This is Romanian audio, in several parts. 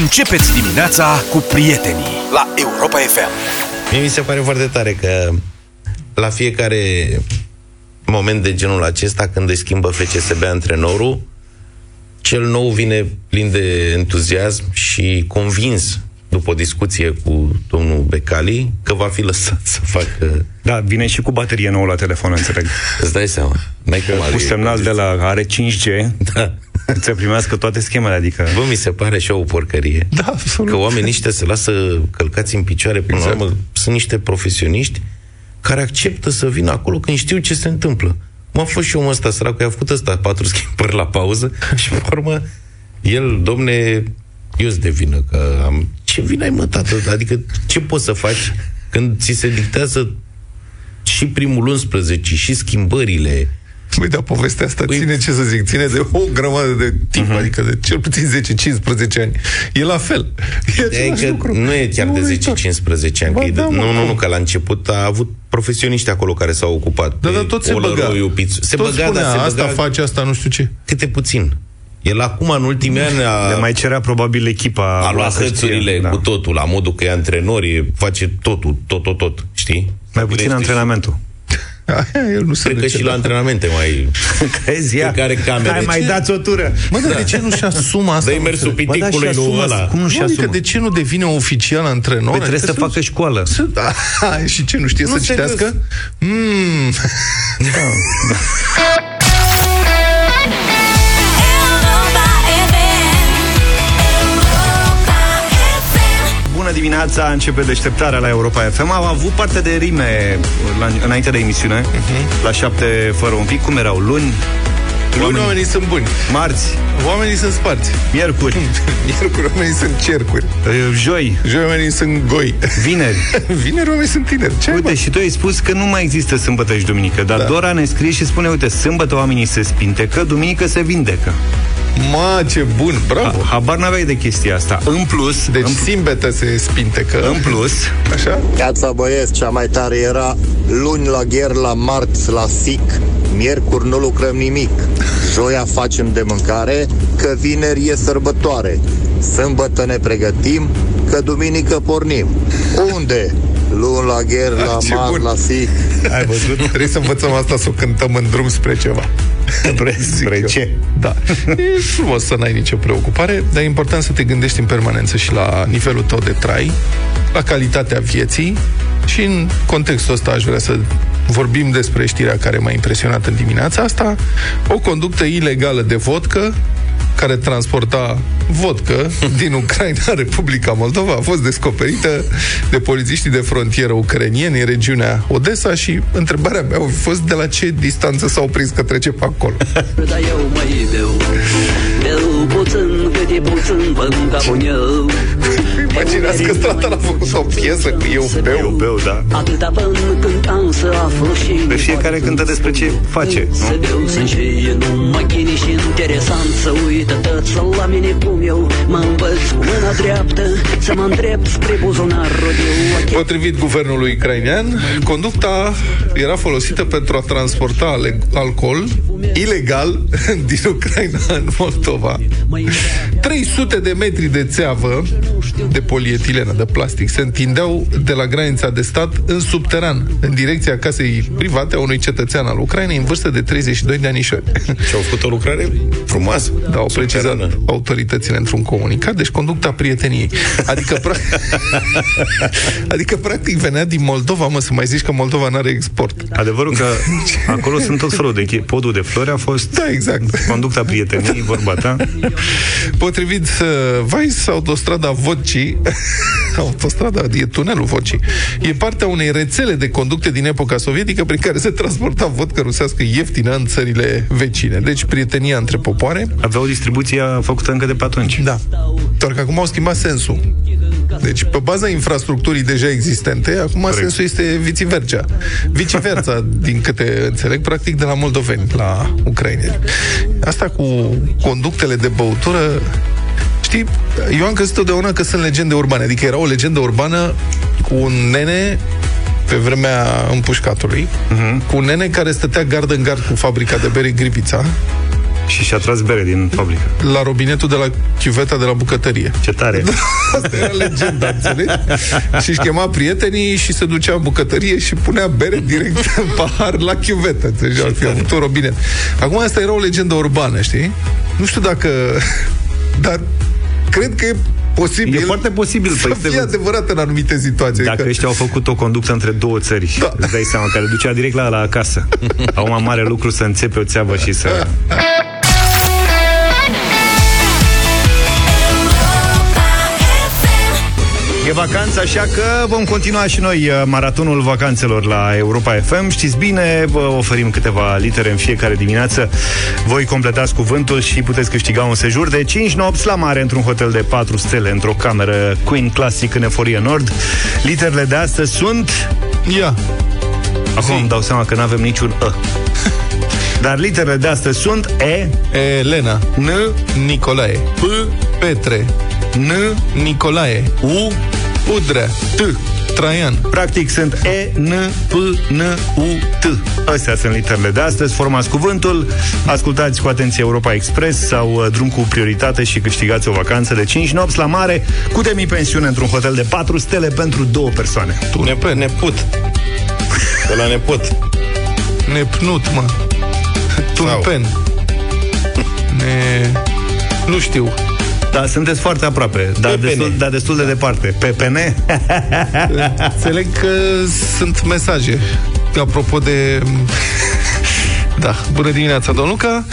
Începeți dimineața cu prietenii la Europa FM. Mie mi se pare foarte tare că la fiecare moment de genul acesta, când îi schimbă FCSB antrenorul, cel nou vine plin de entuziasm și convins după o discuție cu domnul Becali, că va fi lăsat să facă... Da, vine și cu baterie nouă la telefon, înțeleg. Îți dai seama. N-ai cum Cu semnal de la... are 5G, Da. să primească toate schemele, adică... Bă, mi se pare și o porcărie. Da, absolut. Că oamenii ăștia se lasă călcați în picioare până exact. la urmă. Sunt niște profesioniști care acceptă să vină acolo când știu ce se întâmplă. M-a fost și omul ăsta, săracul, i-a făcut ăsta patru schimbări la pauză și, pe urmă, el, domne, eu de vină, că am... Ce vină ai, mă, tată? Adică, ce poți să faci când ți se dictează și primul 11 și schimbările, Băi, dar povestea asta Păi- ține, ce să zic, ține de o grămadă de timp, uh-huh. adică de cel puțin 10-15 ani. E la fel. E E același că lucru. nu e chiar Nu de uita. 10-15 ani. Ba Că e de, da, mă, nu, nu, cum? nu, că la început a avut profesioniști acolo care s-au ocupat. Da, de dar tot se Olăroiu, băga. Pițu. Se tot băga, spunea, dar se asta băga face, asta nu știu ce. câte puțin. El acum, în ultimii ani, a, Le mai cerea probabil echipa... a luat să știe, hățurile da. cu totul, la modul că e antrenor, e, face totul, tot, tot, tot, știi? Mai puțin Stabilește antrenamentul. Aia, el nu se Cred că duce și la antrenamente mai... Crezi, Cred că are camere. Hai, mai Ce? dați o tură. Mă, dar de ce nu-și asumă asta? Dă-i Nu mersul înțeleg. Bă, da, și piticului, nu asumă ăla. asta. Cum nu-și Nu, adică asumă? de ce nu devine oficial antrenor? Păi trebuie să Adică facă școală. Să, da, și ce, nu știe Nu, să serios. citească? Mm. Europa dimineața, începe deșteptarea la Europa FM. Am avut parte de rime la, înainte de emisiune, Mhm. la șapte fără un pic. Cum erau? Luni, Luni oamenii sunt buni. marți, Oamenii sunt sparți. miercuri, Miercuri oamenii sunt cercuri. eh, joi, Joi oamenii sunt goi. vineri. Vineri oamenii sunt tineri. Ce ai, Uite, mă? și tu ai spus că nu mai există sâmbătă și duminică, dar Da. Dora ne scrie și spune, uite, sâmbătă oamenii se spintecă, duminică se vindecă. Ma, ce bun, bravo. Ha- Habar n-aveai de chestia asta. În plus, Deci în, sâmbătă se spintecă. în plus, Așa? Piața băieți, cea mai tare era luni la gher, la marți la sic, miercuri nu lucrăm nimic, joia facem de mâncare, că vineri e sărbătoare, sâmbătă ne pregătim, că duminică pornim. Unde? Luni la gher, la ce marți, bun. la sic, Ai văzut? Trebuie să învățăm asta, să o cântăm în drum spre ceva. spre, Zic spre eu. ce? Da. E frumos să n-ai nicio preocupare, dar e important să te gândești în permanență și la nivelul tău de trai, la calitatea vieții și în contextul ăsta aș vrea să vorbim despre știrea care m-a impresionat în dimineața asta, o conductă ilegală de vodcă care transporta vodcă din Ucraina în Republica Moldova a fost descoperită de polițiștii de frontieră ucrainieni în regiunea Odessa și întrebarea mea a fost de la ce distanță s-au prins că trece pe acolo. Dar eu mai beau Beau puțin, cât e puțin Până capul eu Imaginați că strata a făcut o piesă cu eu Eu beu. beu, da. Atâta până când am să aflu și De fiecare cântă despre ce face, Să nu? beau sunt și e numai chini și interesant Să uită tăți la mine cum eu Mă învăț cu mâna dreaptă Să mă îndrept spre buzunar Rodeu Potrivit guvernului ucrainean, conducta era folosită pentru a transporta ale- alcool ilegal din Ucraina în Moldova. 300 de metri de țeavă de polietilenă, de plastic, se întindeau de la granița de stat în subteran, în direcția casei private a unui cetățean al Ucrainei în vârstă de 32 de anișori. Și au făcut o lucrare frumoasă. Da, au precizat Subterană. autoritățile într-un comunicat, deci conducta prieteniei. Adică, pra- adică practic venea din Moldova, mă, să mai zici că Moldova nu are export. Adevărul că acolo sunt tot felul de che- podul de flori a fost Da, exact. conducta prieteniei, vorba ta. Potrivit uh, Vice, autostrada Vocii, autostrada, e tunelul Vocii, e partea unei rețele de conducte din epoca sovietică prin care se transporta vodcă rusească ieftină în țările vecine. Deci prietenia între popoare. Aveau distribuția făcută încă de pe atunci. Da. Doar că acum au schimbat sensul. Deci, pe baza infrastructurii deja existente, acum Corect. sensul este viceversa. Viceversa, din câte înțeleg, practic de la moldoveni la ucraineni. Asta cu conductele de băutură, știi, eu am crezut totdeauna că sunt legende urbane. Adică era o legendă urbană cu un nene pe vremea împușcatului, uh-huh. cu un nene care stătea gard în gard cu fabrica de bere Grivița Și și-a tras bere din fabrică. La robinetul de la chiuveta de la bucătărie. Ce tare. Asta era legenda, înțelegi? și își chema prietenii și se ducea în bucătărie și punea bere direct în pahar la chiuvetă. Deci ar fi avut un robinet. Acum asta era o legendă urbană, știi? Nu știu dacă... Dar cred că e posibil E foarte posibil, să păi, fie te- adevărat în anumite situații. Dacă Adică- ăștia au făcut o conductă între două țări, Da. îți dai seama, care ducea direct la, la acasă. Au mare lucru să înțepe o țeavă și să... E vacanță, așa că vom continua și noi uh, maratonul vacanțelor la Europa FM. Știți bine, vă oferim câteva litere în fiecare dimineață. Voi completați cuvântul și puteți câștiga un sejur de 5 nopți la mare într-un hotel de 4 stele, într-o cameră Queen Classic în Eforie Nord. Literele de astăzi sunt... Ia, Acum îmi dau seama că nu avem niciun E. Dar literele de astăzi sunt E, Elena, N, Nicolae, P, Petre, N, Nicolae, U, Udrea, T. Traian. Practic sunt E, N, P, N, U, T. Astea sunt literele de astăzi. Formați cuvântul, ascultați cu atenție Europa Express sau uh, drum cu prioritate și câștigați o vacanță de 5 nopți la mare cu demi-pensiune într-un hotel de 4 stele pentru două persoane. Ne, neput. De la nepot. Nepnut, mă. Tumpen. Ne... Nu știu. Da, sunteți foarte aproape, dar PPN. destul, dar destul de departe. PPN? Înțeleg că sunt mesaje. Apropo de... Da, bună dimineața, domnul Luca.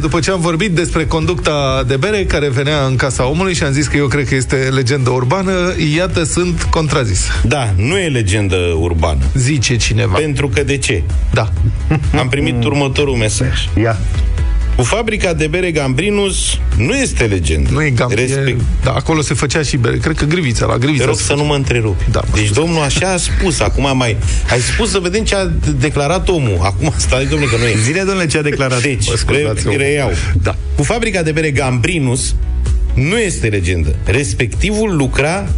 După ce am vorbit despre conducta de bere care venea în casa omului și am zis că eu cred că este legendă urbană, iată, sunt contrazis. Da, nu e legendă urbană. Zice cineva. Pentru că de ce? Da. Am primit următorul mesaj. Ia. Cu fabrica de bere Gambrinus nu este legendă. Nu e gam, Respect. e, Da, acolo se făcea și bere. Cred că Grivița, la Te Grivița. rog se să nu mă întrerupi. Da, mă deci scuze. domnul așa a spus. Acum mai... Ai spus să vedem ce a declarat omul. Acum stai, domnule, că nu e. Zile, domnule, ce a declarat. Deci, Mă scuzați, re, omul. reiau. Da. Cu fabrica de bere Gambrinus nu este legendă. Respectivul lucra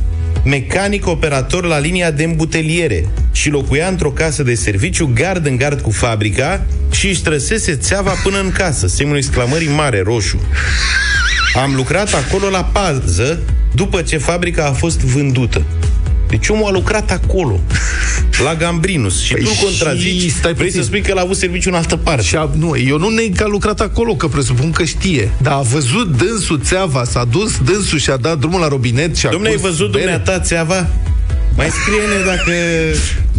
mecanic operator la linia de îmbuteliere și locuia într-o casă de serviciu gard în gard cu fabrica și își trăsese țeava până în casă, semnul exclamării mare, roșu. Am lucrat acolo la pază după ce fabrica a fost vândută. Deci omul a lucrat acolo, la Gambrinus. Și Păi tu și contrazici, stai vrei puțin. să spui că l-a avut serviciu în altă parte. Și a, nu, eu nu neg că a lucrat acolo, că presupun că știe. Dar a văzut dânsul țeava, s-a dus dânsul și a dat drumul la robinet și a Domnule, ai curs văzut bere. dumneata țeava? Mai scrie-ne dacă...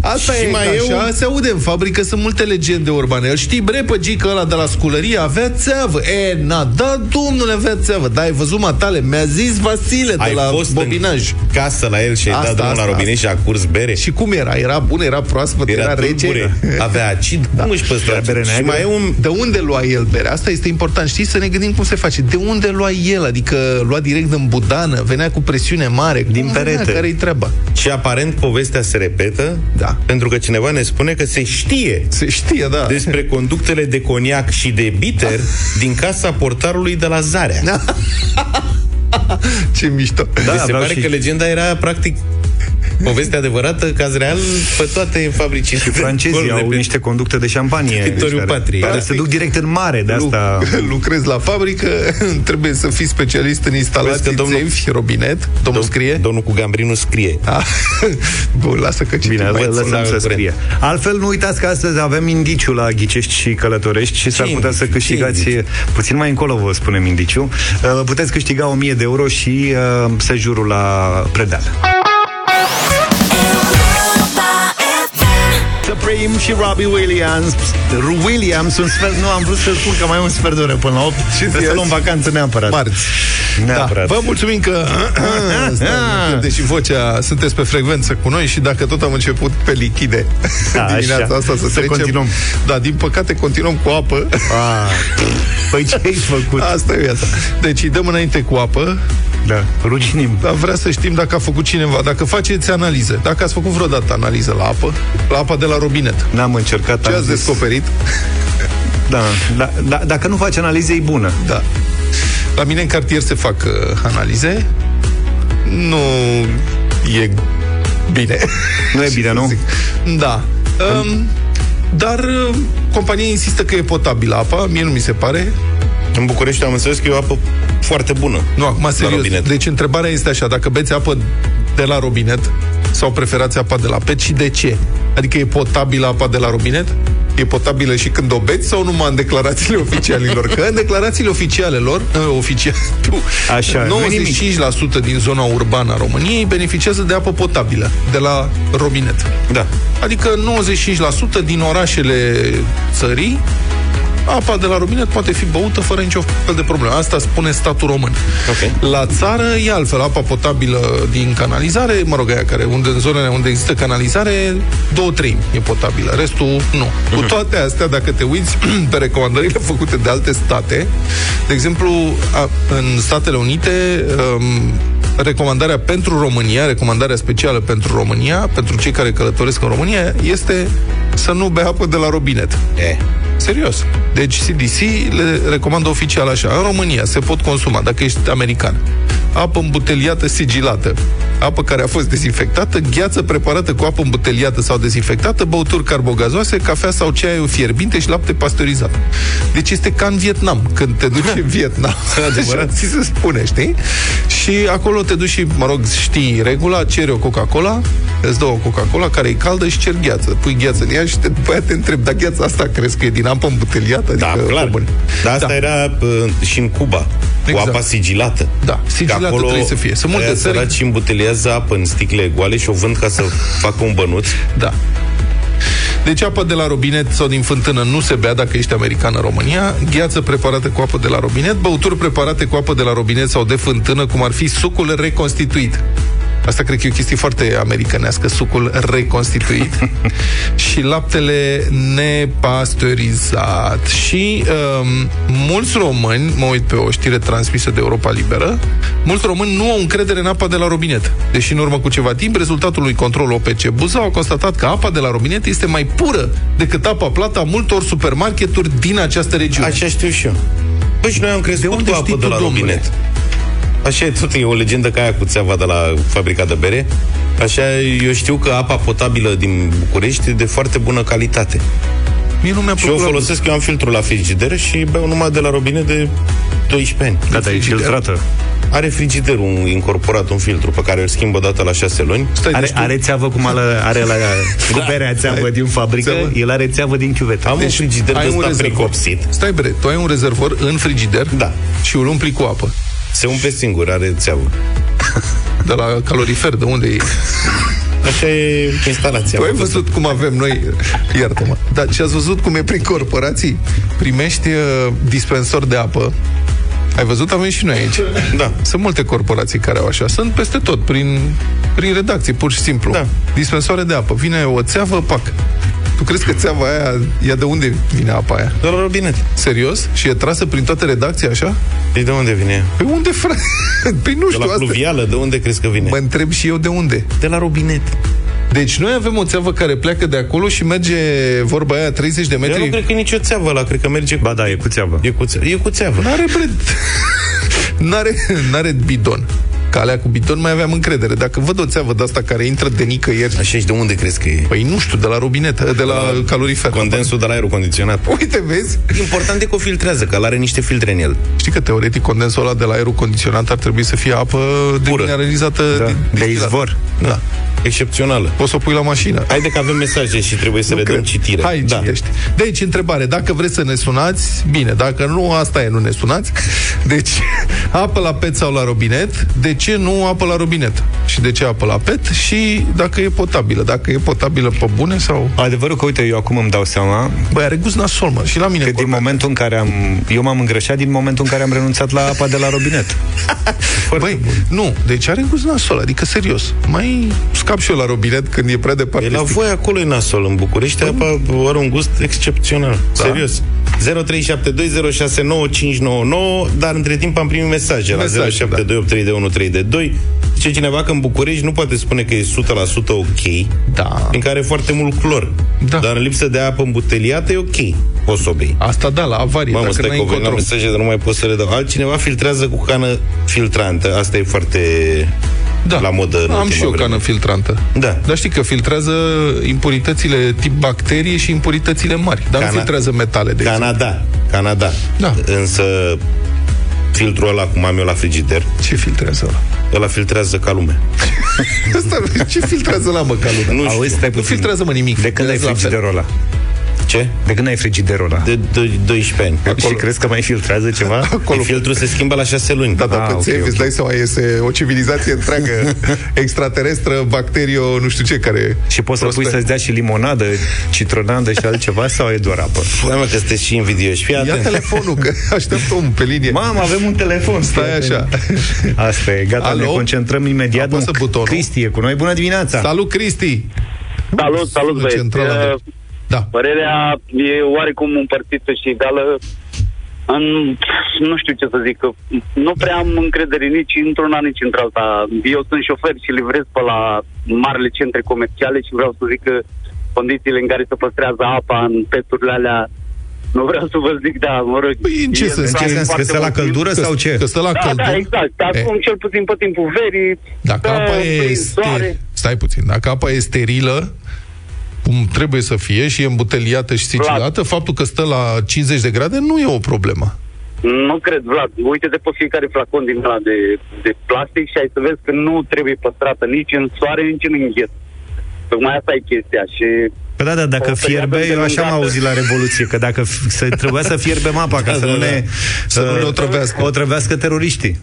Asta și e, mai mai eu... așa se aude în fabrică, sunt multe legende urbane. Îl știi, bre, pe gică ăla de la sculărie avea țeavă. E, na, da, domnule, avea țeavă. Da, ai văzut matale, mi-a zis Vasile de Ai la fost bobinaj. în casă la el și ai Asta, dat drumul asta, la robinet și a curs bere? Și cum era? Era bun, era proaspăt, era, Era rece? tulbure, avea acid, da. cum își păstra Era bere acid? Și neagră? mai e un... De unde lua el berea? Asta este important. Știi, să ne gândim cum se face. De unde lua el? Adică lua direct în budană, venea cu presiune mare. Din Cum venea? perete. Care-i treaba? Și aparent povestea se repetă, Da. pentru că cineva ne spune că se știe Se știe, da. despre conductele de coniac și de bitter din casa portarului de la Zarea. Da, Ce mișto. Da, deci se vreau pare și- că legenda era practic povestea adevărată, caz real, pe toate fabricile. Și francezii au niște conducte de șampanie Teritoriul care, patriei. care Practic. se duc direct în mare De asta Lu- lucrezi la fabrică, trebuie să fii specialist în instalații, Vezi că domnul- țevi, robinet. Domnul scrie? Domnul cu Gambrinu scrie. Ah, Bun, lasă că citim. Bine, mai vă țin. lăsăm la să curent. scrie. Altfel, nu uitați că astăzi avem indiciu la Ghicești și Călătorești și s-ar putea să indiciu? câștigați, Ce puțin mai încolo vă spunem indiciu, Uh, puteți câștiga 1000 de euro și uh, sejurul la Predeal. Supreme și Robbie Williams Williams, un sfert Nu, am vrut să spun că mai e un sfert de oră până la 8 Trebuie zi să azi? luăm vacanță neapărat Marți. Neapărat. Da. Vă mulțumim că Stai, deși vocea sunteți pe frecvență cu noi și dacă tot am început pe lichide Da, dimineața așa. asta să, Să trecem. continuăm. Da, din păcate continuăm cu apă. Ah, Păi ce ai făcut? Asta e viața. Deci îi dăm înainte cu apă, Da, ruginim dar vrea să știm dacă a făcut cineva, dacă faceți analize, dacă ați făcut vreodată analiză la apă, la apa de la robinet. N-am încercat Ce am ați zis- descoperit? Da, da, da, dacă nu faci analize, e bună. Da. La mine în cartier se fac uh, analize. Nu e bine. Nu e bine, Ce să nu? zic. Da. Um, dar uh, compania insistă că e potabilă apa, mie nu mi se pare. În București am înțeles că e o apă foarte bună. Nu, acum serios. robinet. Deci întrebarea este așa, dacă beți apă de la robinet sau preferați apa de la pet și de ce? Adică e potabilă apa de la robinet? E potabilă și când o beți sau numai în declarațiile oficialilor? Că în declarațiile oficiale lor, uh, oficial, tu, Așa, nu e nimic. 95% din zona urbană a României beneficiază de apă potabilă de la robinet. Da. Adică 95% din orașele țării apa de la robinet poate fi băută fără nicio fel de problemă. Asta spune statul român. Ok. La țară e altfel. Apa potabilă din canalizare, mă rog, aia care unde, în zonele unde există canalizare, două treimi e potabilă. Restul nu. Cu toate astea, dacă te uiți pe recomandările făcute de alte state, de exemplu, a, în Statele Unite, um, recomandarea pentru România, recomandarea specială pentru România, pentru cei care călătoresc în România, este să nu bea apă de la robinet. E. Serios. Deci CDC le recomandă oficial așa. În România se pot consuma, dacă ești american, apă îmbuteliată sigilată, apă care a fost dezinfectată, gheață preparată cu apă îmbuteliată sau dezinfectată, băuturi carbogazoase, cafea sau ceaiul fierbinte și lapte pasteurizat. Deci este ca în Vietnam, când te duci în Vietnam. Adevărat. Ți se spune, știi? Și acolo te duci și, mă rog, știi regula, ceri o Coca-Cola, îți dă o Coca-Cola care e caldă și cer gheață. Pui gheață în ea și te, după aia te întreb, dar gheața asta crezi că e din apă îmbuteliată? Da, Adică, clar. pe bune. Dar asta Da. era uh, și în Cuba, Exact. cu apa sigilată. Da, sigilată Că acolo trebuie să fie. Sunt multe aia țări- săraci îmbuteliază apă în sticle goale și o vând ca să facă un bănuț. Da. Deci apa de la robinet sau din fântână nu se bea dacă ești american în România, gheață preparată cu apă de la robinet, băuturi preparate cu apă de la robinet sau de fântână, cum ar fi sucul reconstituit. Asta cred că e o chestie foarte americanească, sucul reconstituit. și laptele nepasteurizat. Și um, mulți români, mă uit pe o știre transmisă de Europa Liberă, mulți români nu au încredere în apa de la robinet. Deși în urmă cu ceva timp, rezultatul unui control OPC Buzău a constatat că apa de la robinet este mai pură decât apa plată a multor supermarketuri din această regiune. Așa știu și eu. Păi și noi am crescut De unde cu apă știi de tu, la domnule? robinet. Așa e tot, e o legendă ca aia cu țeava de la fabrica de bere. Așa, eu știu că apa potabilă din București e de foarte bună calitate. Mie nu mi-a Și eu plăcut la folosesc, eu am filtrul la frigider și beau numai de la robinet de 12 ani. Gata, e filtrată. Are frigiderul un, incorporat un filtru pe care îl schimbă dată la 6 luni. Stai, Are, deci tu- are țeavă cum are, are la cu berea țeavă din fabrică, Țeavă. el are țeavă din chiuvetă. Am un frigider de ai un ăsta rezervor. precopsit. Stai bre, tu ai un rezervor în frigider Da. și îl umpli cu apă. Se umple singur, are țeavă. De la calorifer, de unde e? Așa e instalația. Tu ai văzut cum avem noi, iartă-mă, dar și ați văzut cum e prin corporații? Primești uh, dispensor de apă, ai văzut? Avem și noi aici. Da. Sunt multe corporații care au așa. Sunt peste tot, prin, prin redacții, pur și simplu. Da. Dispensoare de apă. Vine o țeavă, pac. Tu crezi că țeava aia, ea de unde vine apa aia? De la robinet. Serios? Și e trasă prin toate redacții așa? Deci de unde vine? Pe unde, frate? Păi nu De știu la asta. pluvială? De unde crezi că vine? Mă întreb și eu de unde. De la robinet. Deci noi avem o țeavă care pleacă de acolo și merge, vorba aia, 30 de Eu nu metri. cred că e nicio țeavă ăla, cred că merge cu... Ba da, e cu țeavă. E cu țeavă. E cu țeavă. N-are bre... n-are, n-are bidon. Ca alea cu bidon mai aveam încredere. Dacă văd o țeavă de asta care intră de nicăieri, Așa și de unde crezi că e? păi nu știu, de la robinet, de la calorifer. Condensul de la aerul condiționat. Uite, vezi? Important e că o filtrează, că are niște filtre în el. Știi că teoretic condensul ăla de la aerul condiționat ar trebui să fie apă demineralizată Da, din- de distilată. izvor. Da. Excepțională. Poți să o pui la mașină. Haide că avem mesaje și trebuie să Nu le dăm cred. citire. Hai, da. citește. Deci, întrebare. Dacă vreți să ne sunați, bine. Dacă nu, asta e, nu ne sunați. Deci, apă la pet sau la robinet. De ce nu apă la robinet? Și de ce apă la pet? Și dacă e potabilă. Dacă e potabilă pe bune sau... Adevărul că, uite, eu acum îmi dau seama Băi, are gust nasol, mă. Și la mine. că din corpul. momentul în care am... Eu m-am îngrășat din momentul în care am renunțat la apa de la robinet. Băi, nu. Deci are gust nasol. Adică, serios. Mai scap și eu la robinet când e prea departe. E la voi acolo e nasol. În București apa are un gust excepțional. Da. Serios. 0372069599 Dar între timp am primit mesaje la Mesaje, 07283132 Zice cineva că în București nu poate spune că e 100% ok Da. În care are foarte mult clor Da. Dar în lipsă de apă îmbuteliată e ok Poți să o bei Asta da, la avarie. Mamă, dacă stai n-ai că au venit la încotro. mesaje, dar nu mai pot să le dau. Altcineva filtrează cu cană filtrantă. Asta e foarte Da. la modă în Am ultima și eu vreme. cană filtrantă. Da. Dar știi că filtrează impuritățile tip bacterie și impuritățile mari. Dar Cana- nu filtrează metale, de exemplu. Canada, Canada. Da. Însă filtrul ăla, cum am eu la frigider, Ce filtrează ăla? Ăla filtrează ca lume. Asta, ce filtrează la mă, calul? Nu Auzi, stai Nu puțin. filtrează, mă, nimic. De când ai Filtrează la fel. frigiderul ăla? Ce? De când ai frigiderul ăla? De, de 12 ani. Și crezi că mai filtrează ceva? Acolo. Filtrul se schimbă la 6 luni. Da, da, Ah, pe ok, țevi, ok. îți dai seama, este o civilizație întreagă, extraterestră, bacterio, nu știu ce, care... Și poți să pui prosper. să-ți dea și limonadă, citronadă și altceva sau e doar apă? Da, mă, că sunteți și invidioși. Fii Ia atent. telefonul, că aștept omul pe linie. Mamă, avem un telefon. Stai așa. Asta e, gata, Alo? ne concentrăm imediat. Apasă Nu, butonul. Cristi e cu noi, bună dimineața! Salut, Cristi! Salut, salut, băieți. Centrala de- Uh, Da. Părerea e oarecum împărțită și egală. În, nu știu ce să zic, că nu prea am încredere nici într-una, nici într-alta. Eu sunt șofer și livrez pe la marele centre comerciale și vreau să zic că condițiile în care se păstrează apa în peturile alea nu vreau să vă zic, da, mă rog. Păi, în ce e sens? În ce foarte sens? Că mult stă la timp. căldură Că, sau ce? că stă la Da, căldură. da, exact. Acum, cel puțin pe timpul verii. Dacă stă apa e prin soare. ster... Stai puțin. Dacă apa e sterilă, cum trebuie să fie și e îmbuteliată și sigilată, faptul că stă la 50 de grade nu e o problemă. Nu cred, Vlad. Uite-te pe fiecare flacon din ăla de, de plastic și ai să vezi că nu trebuie păstrată nici în soare, nici în îngheț. Tocmai asta e chestia și... Păi da, da, dacă O perioadă fierbe, eu așa am îndelungată. auzit la Revoluție, că dacă f- se, trebuia să fierbem apa ca Da, să da, nu da. ne... Să nu uh, ne otrăvească. Otrăvească teroriștii.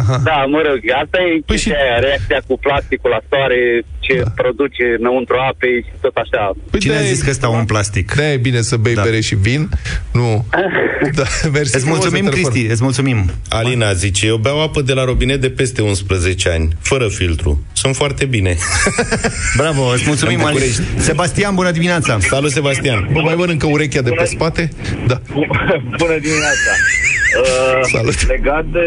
Aha. Da, mă rog, asta e Păi chestia și- aia, reacția cu plasticul la soare, ce Da. produce înăuntru apei și tot așa. Păi Cine a de-aia zis e- că stau în plastic? de e bine să bei Da. bere și vin. Nu. Da, mersi Îți frumos mulțumim, de telefon. Cristi, îți mulțumim. Alina zice, eu beau apă de la robinet de peste 11 ani, fără filtru. Sunt foarte bine. Bravo, îți mulțumim, În Ali. București. Sebastian, bună dimineața! Salut, Sebastian. Bă, mai mănâncă urechea de pe spate? Da. Bună dimineața! Uh, Salut. Legat de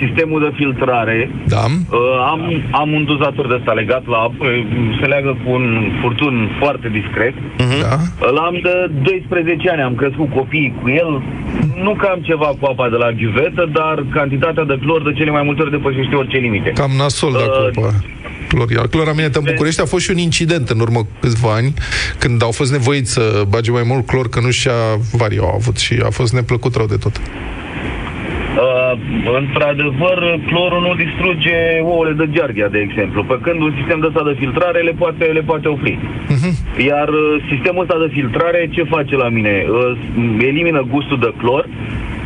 sistemul de filtrare, Da. uh, am, am un dozator de ăsta legat la apă, se leagă cu un furtun foarte discret. Da. Îl am de 12 ani, am crescut copiii cu el. Nu că am ceva cu apa de la ghiuvetă, dar cantitatea de clor de cele mai multe ori depășește orice limite. Cam nasol dacă Uh, uh, clor. Iar cloraminetă în București a fost și un incident în urmă cu câțiva ani, când au fost nevoiți să bage mai mult clor, că nu și-a varii au avut și a fost neplăcut rău de tot. Uh, într-adevăr, clorul nu distruge ouăle de giarghia, de exemplu, pe când un sistem de ăsta de filtrare le poate, le poate opri. Iar uh, sistemul ăsta de filtrare ce face la mine? Uh, elimină gustul de clor,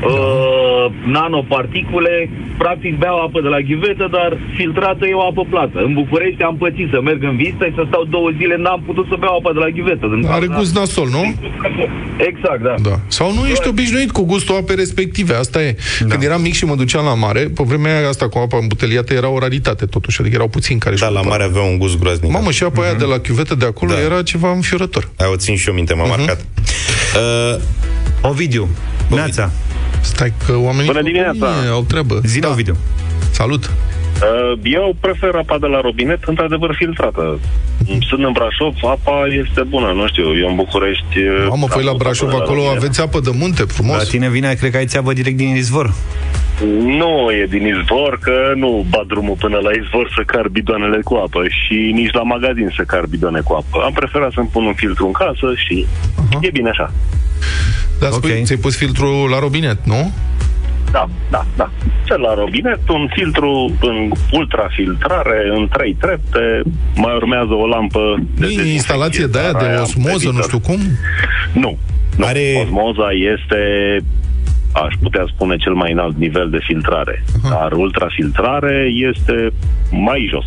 uh, nanoparticule, practic beau apă de la ghivetă, dar filtrată e o apă plată. În București am pățit să merg în vizită și să stau două zile, n-am putut să beau apă de la ghivetă. Din Are cauza- gust nasol, nu? Exact, da. Da. Sau nu ești obișnuit cu gustul apei respective, asta e. Da. Când eram mic și mă duceam la mare, pe vremea aia asta cu apa îmbuteliată era o raritate totuși, adică erau puțini care Da, își la cumpărau. mare avea un gust groaznic. Mamă, și apa aia de la chiuvetă de acolo Da. era ceva înfiorător. Aia o țin și eu minte, m-a marcat. Uh, Ovidiu, Neața, Stai că oamenii Bună cu dimineața. opinie au treabă. zi da. Ovidiu. Salut! Uh, Eu prefer apa de la robinet, într-adevăr filtrată. Sunt în Brașov, apa este bună, nu știu, eu în București... uh, Mamă, am păi la avut Brașov apă de la acolo robinet. aveți apă de munte, frumos. La tine vine, cred că ai țeavă direct din izvor. Nu e din izvor, că nu bat drumul până la izvor să car bidoanele cu apă și nici la magazin să car bidoane cu apă. Am preferat să-mi pun un filtru în casă și e bine așa. Dar spui, Ok. ți-ai pus filtrul la robinet, nu? Da, da, da. Cel la robinet, un filtru în ultrafiltrare, în trei trepte, mai urmează o lampă de Nu e dezinfecție, instalație de aia dar de aia osmoză, nu evită. știu cum? Nu. nu. Are- Are... Osmoza este, aș putea spune, cel mai înalt nivel de filtrare. Aha. Dar ultrafiltrare este mai jos.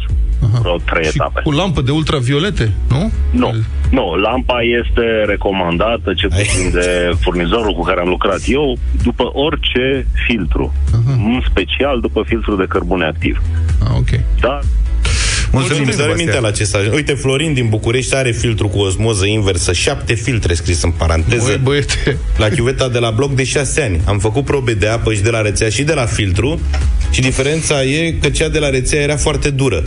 Vreo trei Și etape. cu lampă de ultraviolete, nu? Nu. Nu, lampa este recomandată, ce puțin de furnizorul cu care am lucrat eu, după orice filtru. În special după filtru de cărbune activ. Ah, ok. Dar Mulțumim, Mulțumim, doar minte la ce să ajung. Uite, Florin din București are filtru cu osmoză inversă, șapte filtre scris în paranteză. Băi, băiete, la chiuveta de la bloc de 6 ani. Am făcut probe de apă și de la rețea și de la filtru și diferența e că cea de la rețea era foarte dură.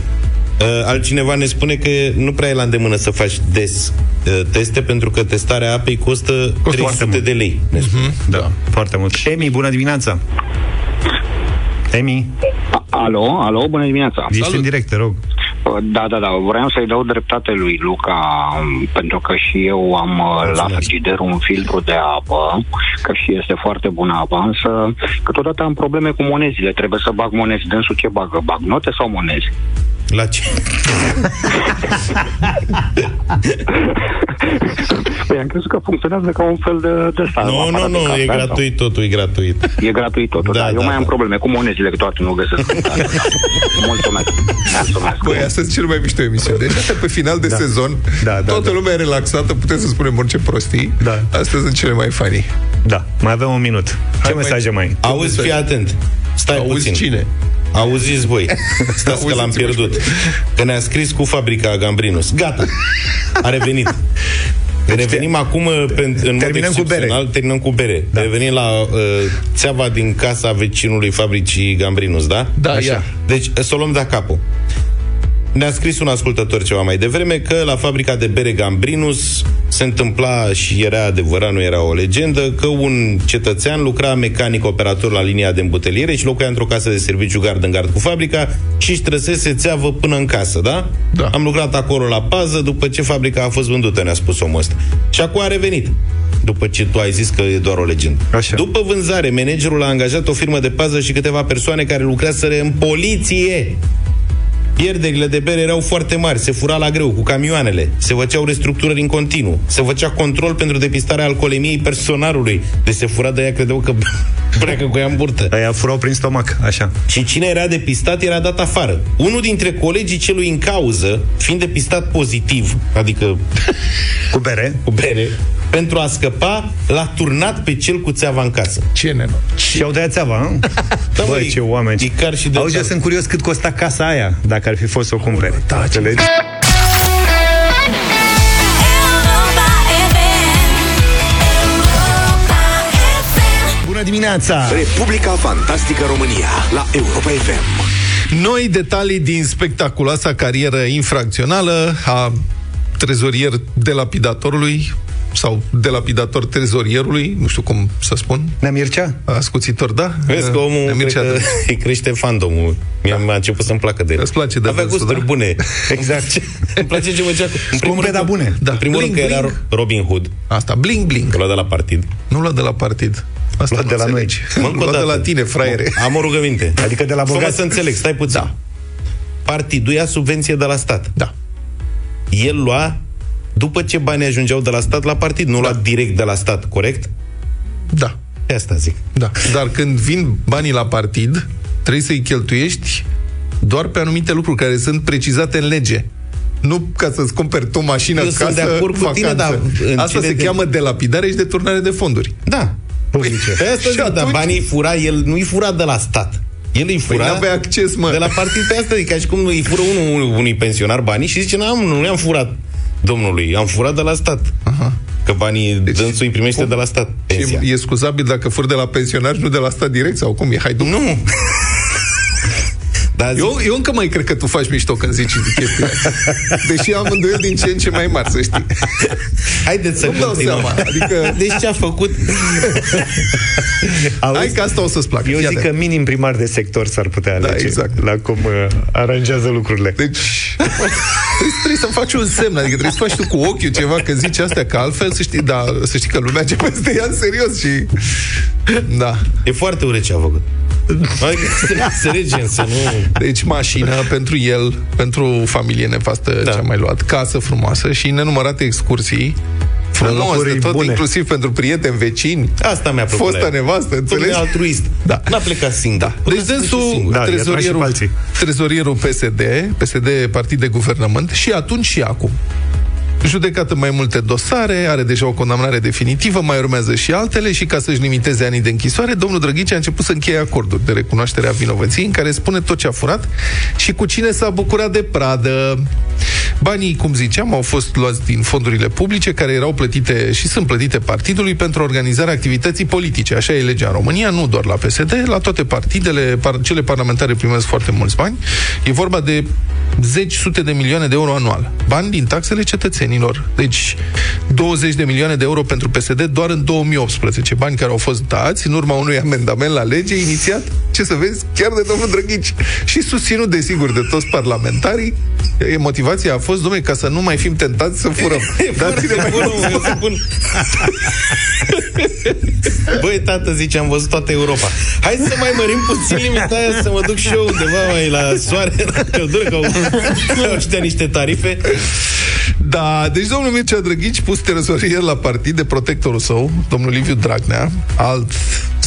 Uh, altcineva ne spune că nu prea e la îndemână să faci des uh, teste pentru că testarea apei costă, foarte 300 mult. de lei. Ne spune. Da, foarte mult. Emi, bună dimineața! Emi, Alo, alo, bună dimineața. ești în direct, te rog. Da, da, da, vreau să-i dau dreptate lui Luca, m, pentru că și eu am uh, la frigider un filtru de apă, că și este foarte bună apa, însă câteodată am probleme cu monezile, trebuie să bag monezi. Dânsul ce bagă? Bag note sau monezi? La ce? Păi am crezut că funcționează ca un fel de, de asta. Nu, nu, aparat de nu, e cafea gratuit, totul e gratuit. Sau... E gratuit totul, Da, da, eu da, mai am da. probleme cu monezile, că toate nu găsesc. Mulțumesc. Mulțumesc. Băi, astăzi cel mai mișto emisiune. Deci asta pe final de Da. sezon, Da, da, toată da. lumea e relaxată, putem să spunem orice prostii. Da. Astea sunt cele mai funny. Da, mai avem un minut. Ce mai- mesaje mai? Auzi, fii atent. Stai Auzi puțin. cine? Auziți voi. Stați că l-am Auziți-vă. pierdut. Că ne-a scris cu fabrica Gambrinus. Gata. A revenit. Revenim acum pe, în mod Terminăm cu excepțional, bere. Terminăm cu bere. Da. Revenim la uh, țeava din casa vecinului fabricii Gambrinus, da? Da, ia. Deci, să o luăm de capul. Ne-a scris un ascultător ceva mai devreme că la fabrica de bere Gambrinus se întâmpla și era adevărat, nu era o legendă, că un cetățean lucra mecanic operator la linia de îmbuteliere și locuia într-o casă de serviciu gard în gard cu fabrica și își trăsese țeavă până în casă, da? Da. Am lucrat acolo la pază după ce fabrica a fost vândută, ne-a spus omul ăsta. Și acum a revenit. După ce tu ai zis că e doar o legendă. Așa. După vânzare, managerul a angajat o firmă de pază și câteva persoane care lucraseră în poliție. Pierderile de bere erau foarte mari, se fura la greu cu camioanele, se făceau restructurări în continuu, se făcea control pentru depistarea alcoolemiei personalului, de se fura de ea credeau că pleacă cu ea în burtă. Aia furau prin stomac, așa. Și cine era depistat era dat afară. Unul dintre colegii celui în cauză, fiind depistat pozitiv, adică Cu bere. cu bere, pentru a scăpa, l-a turnat pe cel cu țeava în casă. Ce nenor. Și au de țeava, nu? Da, Băi, măi, ce oameni. Icar și de Auzi, eu țeavă. sunt curios cât costa casa aia, dacă ar fi fost să o cumpere. Da, Înțelegi? Europa FM. Europa FM. Bună dimineața! Republica Fantastică România la Europa FM. Noi detalii din spectaculoasa carieră infracțională a trezorier delapidatorului sau delapidator trezorierului, nu știu cum să spun, Nea Mircea? ascuțitor, da? Vezi că omul Ne cred că îi crește fandomul. Mie mi-a început să-mi placă de el. Îți place de Avea dânsul, gusturi da? bune. Exact. Îmi place ce făcea. cu- În primul Scumpe, rând dar că- bune. Da. În primul rând că Bling, era bling. Robin Hood. Asta, bling, bling. L-a de la partid. Nu lua de la partid. Asta Luat nu de la noi. înțelegi. Mă, încă o Lua de dată. la tine, fraiere. Am o rugăminte. Adică de la Fă-mă bogați. să înțeleg, stai puțin. Da. Partidul ia subvenție de la stat. Da. El lua după ce banii ajungeau de la stat la partid, nu lua direct de la stat, corect? Da. Pe asta zic. Da. Dar când vin banii la partid, trebuie să-i cheltuiești doar pe anumite lucruri care sunt precizate în lege. Nu ca să-ți cumperi tu mașină, Eu casă, sunt de acord cu tine, vacanță. dar în Asta cele se de- cheamă delapidare și deturnare de fonduri. Da. Publice. Pe asta Și zic, dar atunci- banii îi fura, el nu îi fura de la stat. El îi Păi fura n-aveai acces, mă. de la partid pe asta, e ca și cum îi fură unul unui pensionar banii și zice, n-am, nu i-am furat domnului, am furat de la stat. Aha. Că banii deci, dânsul îi primește de la stat pensia. Și e scuzabil dacă furi de la pensionari, nu de la stat direct sau cum e? Hai, du- Nu. Dar zic, Eu, eu încă mai cred că tu faci mișto când zici chestia asta. Deși am îndoieli din ce în ce mai mari, să știi. haideți să Nu-mi dau continuăm. seama, adică- Deci ce a făcut? Auzi? Hai că asta o să-ți placă. Eu Fii zic atent. că minim primar de sector s-ar putea Da, alege exact. la cum uh, aranjează lucrurile. Deci, trebuie, trebuie să faci un semn, adică trebuie să faci tu cu ochiul ceva că zici astea, că altfel să știi, da, să știi că lumea ce peste ea în serios și... Da. E foarte urât ce a făcut. Adică să, să regem, să nu... Deci mașină pentru el, pentru familie nevastă da. ce-a mai luat, casă frumoasă și nenumărate excursii frumos locuri de tot, bune. inclusiv pentru prieteni, vecini, Asta mi-a plăcut fosta la el. nevastă, Domnule înțelegi? altruist. Da. N-a plecat singur. Da. Până Deci a spus și dânsul, singur. Da, i-a tras și pe trezorierul, alții. trezorierul PSD, PSD partid de guvernământ și atunci și acum. Judecat în mai multe dosare, are deja o condamnare definitivă, mai urmează și altele și ca să-și limiteze anii de închisoare, domnul Drăghici a început să încheie acorduri de recunoaștere a vinovăției în care spune tot ce a furat și cu cine s-a bucurat de pradă. Banii, cum ziceam, au fost luați din fondurile publice care erau plătite și sunt plătite partidului pentru organizarea activității politice. Așa e legea în România, nu doar la PSD, la toate partidele, par, cele parlamentare primesc foarte mulți bani. E vorba de zeci, sute de milioane de euro anual. Bani din taxele cetățenilor. Deci, 20 de milioane de euro pentru PSD doar în 2018, bani care au fost dați în urma unui amendament la lege inițiat, ce să vezi, chiar de domnul Drăghici și susținut, desigur, de toți parlamentarii. E, Motivația a fost, domnule, ca să nu mai fim tentați să furăm. Dați-ne mai Bună, mult. eu spun. Băi, tată, zice, am văzut toată Europa. Hai să mai mărim puțin limita aia, să mă duc și eu undeva mai la soare, la căldură, că au, au ăștia niște tarife. Da, deci domnul Mircea Drăghici, pus trezorier la partid de protectorul său, domnul Liviu Dragnea, alt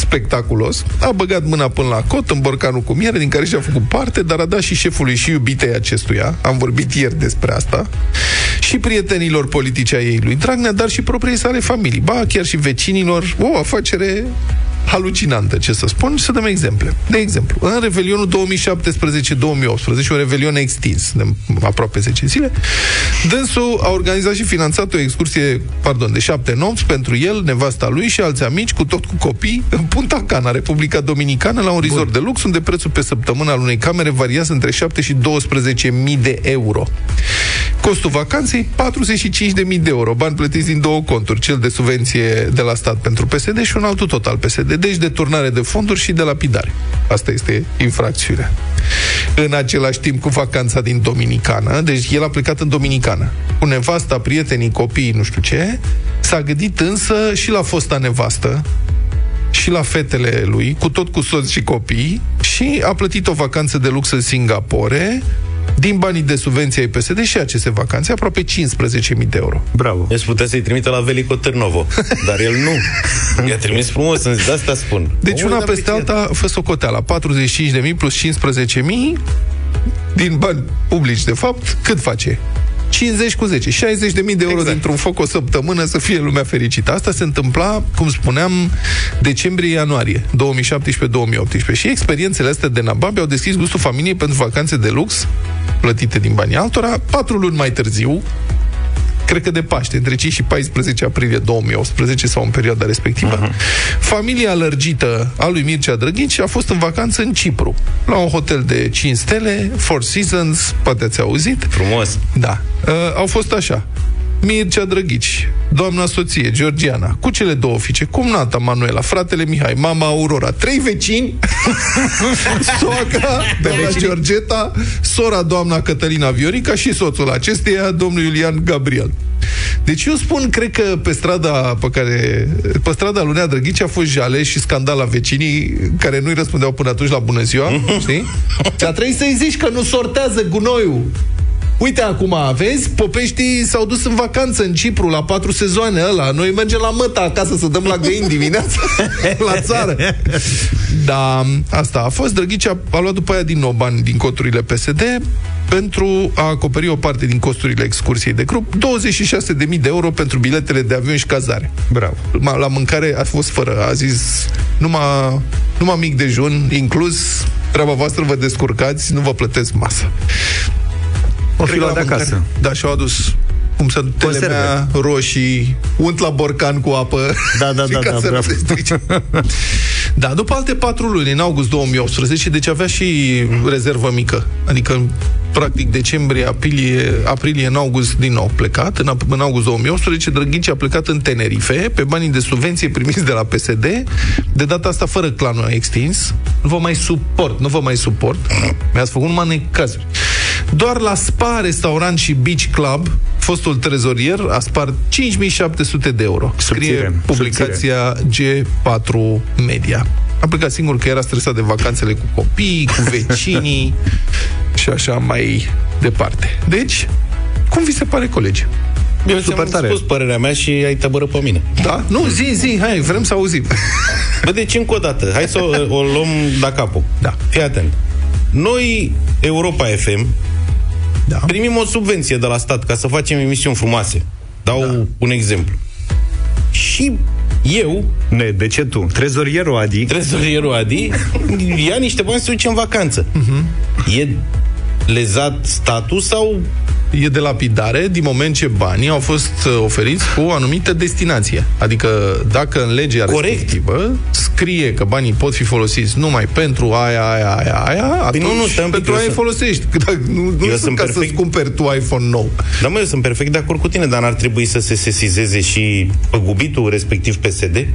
spectaculos, a băgat mâna până la cot în borcanul cu miere, din care și-a făcut parte, dar a dat și șefului și iubitei acestuia, am vorbit ieri despre asta, și prietenilor politici ai ei lui Dragnea, dar și propriei sale familii, ba chiar și vecinilor, o afacere halucinantă, ce să spun, și să dăm exemple. De exemplu, în Revelionul 2017-2018, un revelion extins, de aproape 10 zile, dânsul a organizat și finanțat o excursie, pardon, de șapte nopți pentru el, nevasta lui și alți amici, cu tot cu copii, în Punta Cana, Republica Dominicană, la un resort de lux, unde prețul pe săptămână al unei camere variază între 7 și 12.000 de euro. Costul vacanței, 45.000 de euro, bani plătiți din două conturi, cel de subvenție de la stat pentru PSD și un altul tot al PSD, deci de turnare de fonduri și de lapidare. Asta este infracțiunea. În același timp cu vacanța din Dominicană, deci el a plecat în Dominicană, cu nevasta, prietenii, copiii, nu știu ce, s-a gândit însă și la fosta nevastă, și la fetele lui, cu tot cu soț și copii, și a plătit o vacanță de lux în Singapore, din banii de subvenție ai PSD și aceste vacanțe, aproape 15.000 de euro. Bravo. Deci putea să-i trimită la Velico Târnovo, dar el nu. I-a trimis frumos, în de asta spun. Deci Omul una de peste apreciat. alta, fă socoteala, 45.000 plus 15.000 din bani publici, de fapt, cât face? 50 cu 10, 60.000 de euro exact. dintr-un foc o săptămână să fie lumea fericită. Asta se întâmpla, cum spuneam, decembrie-ianuarie 2017-2018 și experiențele astea de nababe au deschis gustul familiei pentru vacanțe de lux plătite din banii altora, patru luni mai târziu, cred că de Paște, între 5 și 14 aprilie 2018 sau în perioada respectivă. Uh-huh. Familia lărgită a lui Mircea Drăghici a fost în vacanță în Cipru, la un hotel de 5 stele, Four Seasons, poate ați auzit. Frumos. Da. Uh, au fost așa. Mircea Drăghici, doamna soție, Georgiana, cu cele două fiice, cumnata Manuela, fratele Mihai, mama Aurora, trei vecini, soacra, doamna Georgeta, sora doamna Cătălina Viorica și soțul acesteia, domnul Iulian Gabriel. Deci eu spun, cred că pe strada pe care pe strada lui Nea Drăghici a fost jale și scandal la vecinii care nu-i răspundeau până atunci la bună ziua, știi? Și a trebuit să-i zici că nu sortează gunoiul. Uite acum, vezi, popeștii s-au dus în vacanță în Cipru la patru sezoane ăla. Noi mergem la măta acasă să dăm la găini dimineața la țară. Da, asta a fost. Drăghici a, a luat după aia din nou bani din coturile PSD pentru a acoperi o parte din costurile excursiei de grup, 26.000 de euro pentru biletele de avion și cazare. Bravo. Ma- La mâncare a fost fără. A zis, numai, numai mic dejun, inclus, treaba voastră vă descurcați, nu vă plătesc masă. O fi Cred că luat de la acasă. mâncare- Da, și-au adus cum să Conserve. telemea, roșii, unt la borcan cu apă. Da, da, și da, ca da, să nu bravo. se strice. Da, după alte patru luni, în august 2018, deci avea și rezervă mică. Adică, practic, decembrie, aprilie, aprilie, în august din nou plecat. În, ap- în august 2018, Drăghici a plecat în Tenerife, pe banii de subvenție primiți de la PSD, de data asta fără clanul extins. Nu vă mai suport, nu vă mai suport. Mi-ați făcut numai necazuri. Doar la Spa, restaurant și beach club, fostul trezorier a spart 5700 de euro. Scrie Subțire, publicația G4 Media. A plecat singur că era stresat de vacanțele cu copiii, cu vecinii și așa mai departe. Deci, cum vi se pare, colegi? Eu Super ți-am tare. spus părerea mea și ai tăbără pe mine. Da? Nu, zi, zi, hai, vrem să auzim. Bă, deci încă o dată, hai să o, o luăm la capul. Da. Fii atent. Noi, Europa FM, Da. primim o subvenție de la stat ca să facem emisiuni frumoase. Dau da. un exemplu. Și eu, Ne, de ce tu? Trezorierul Adi trezorierul Adi, ia niște bani să duce în vacanță. Uh-huh. E lezat statul sau e de lapidare din moment ce banii au fost uh, oferiți cu o anumită destinație. Adică dacă în legea Corect. respectivă scrie că banii pot fi folosiți numai pentru aia, aia, aia, aia, atunci Păi nu, nu, stai un pic, pentru eu aia îi sunt- folosești. Dacă nu nu Eu sunt sunt ca perfect- să-ți cumperi tu iPhone nou. Dar mă, eu sunt perfect de acord cu tine, dar n-ar trebui să se sesizeze și păgubitul, respectiv PSD?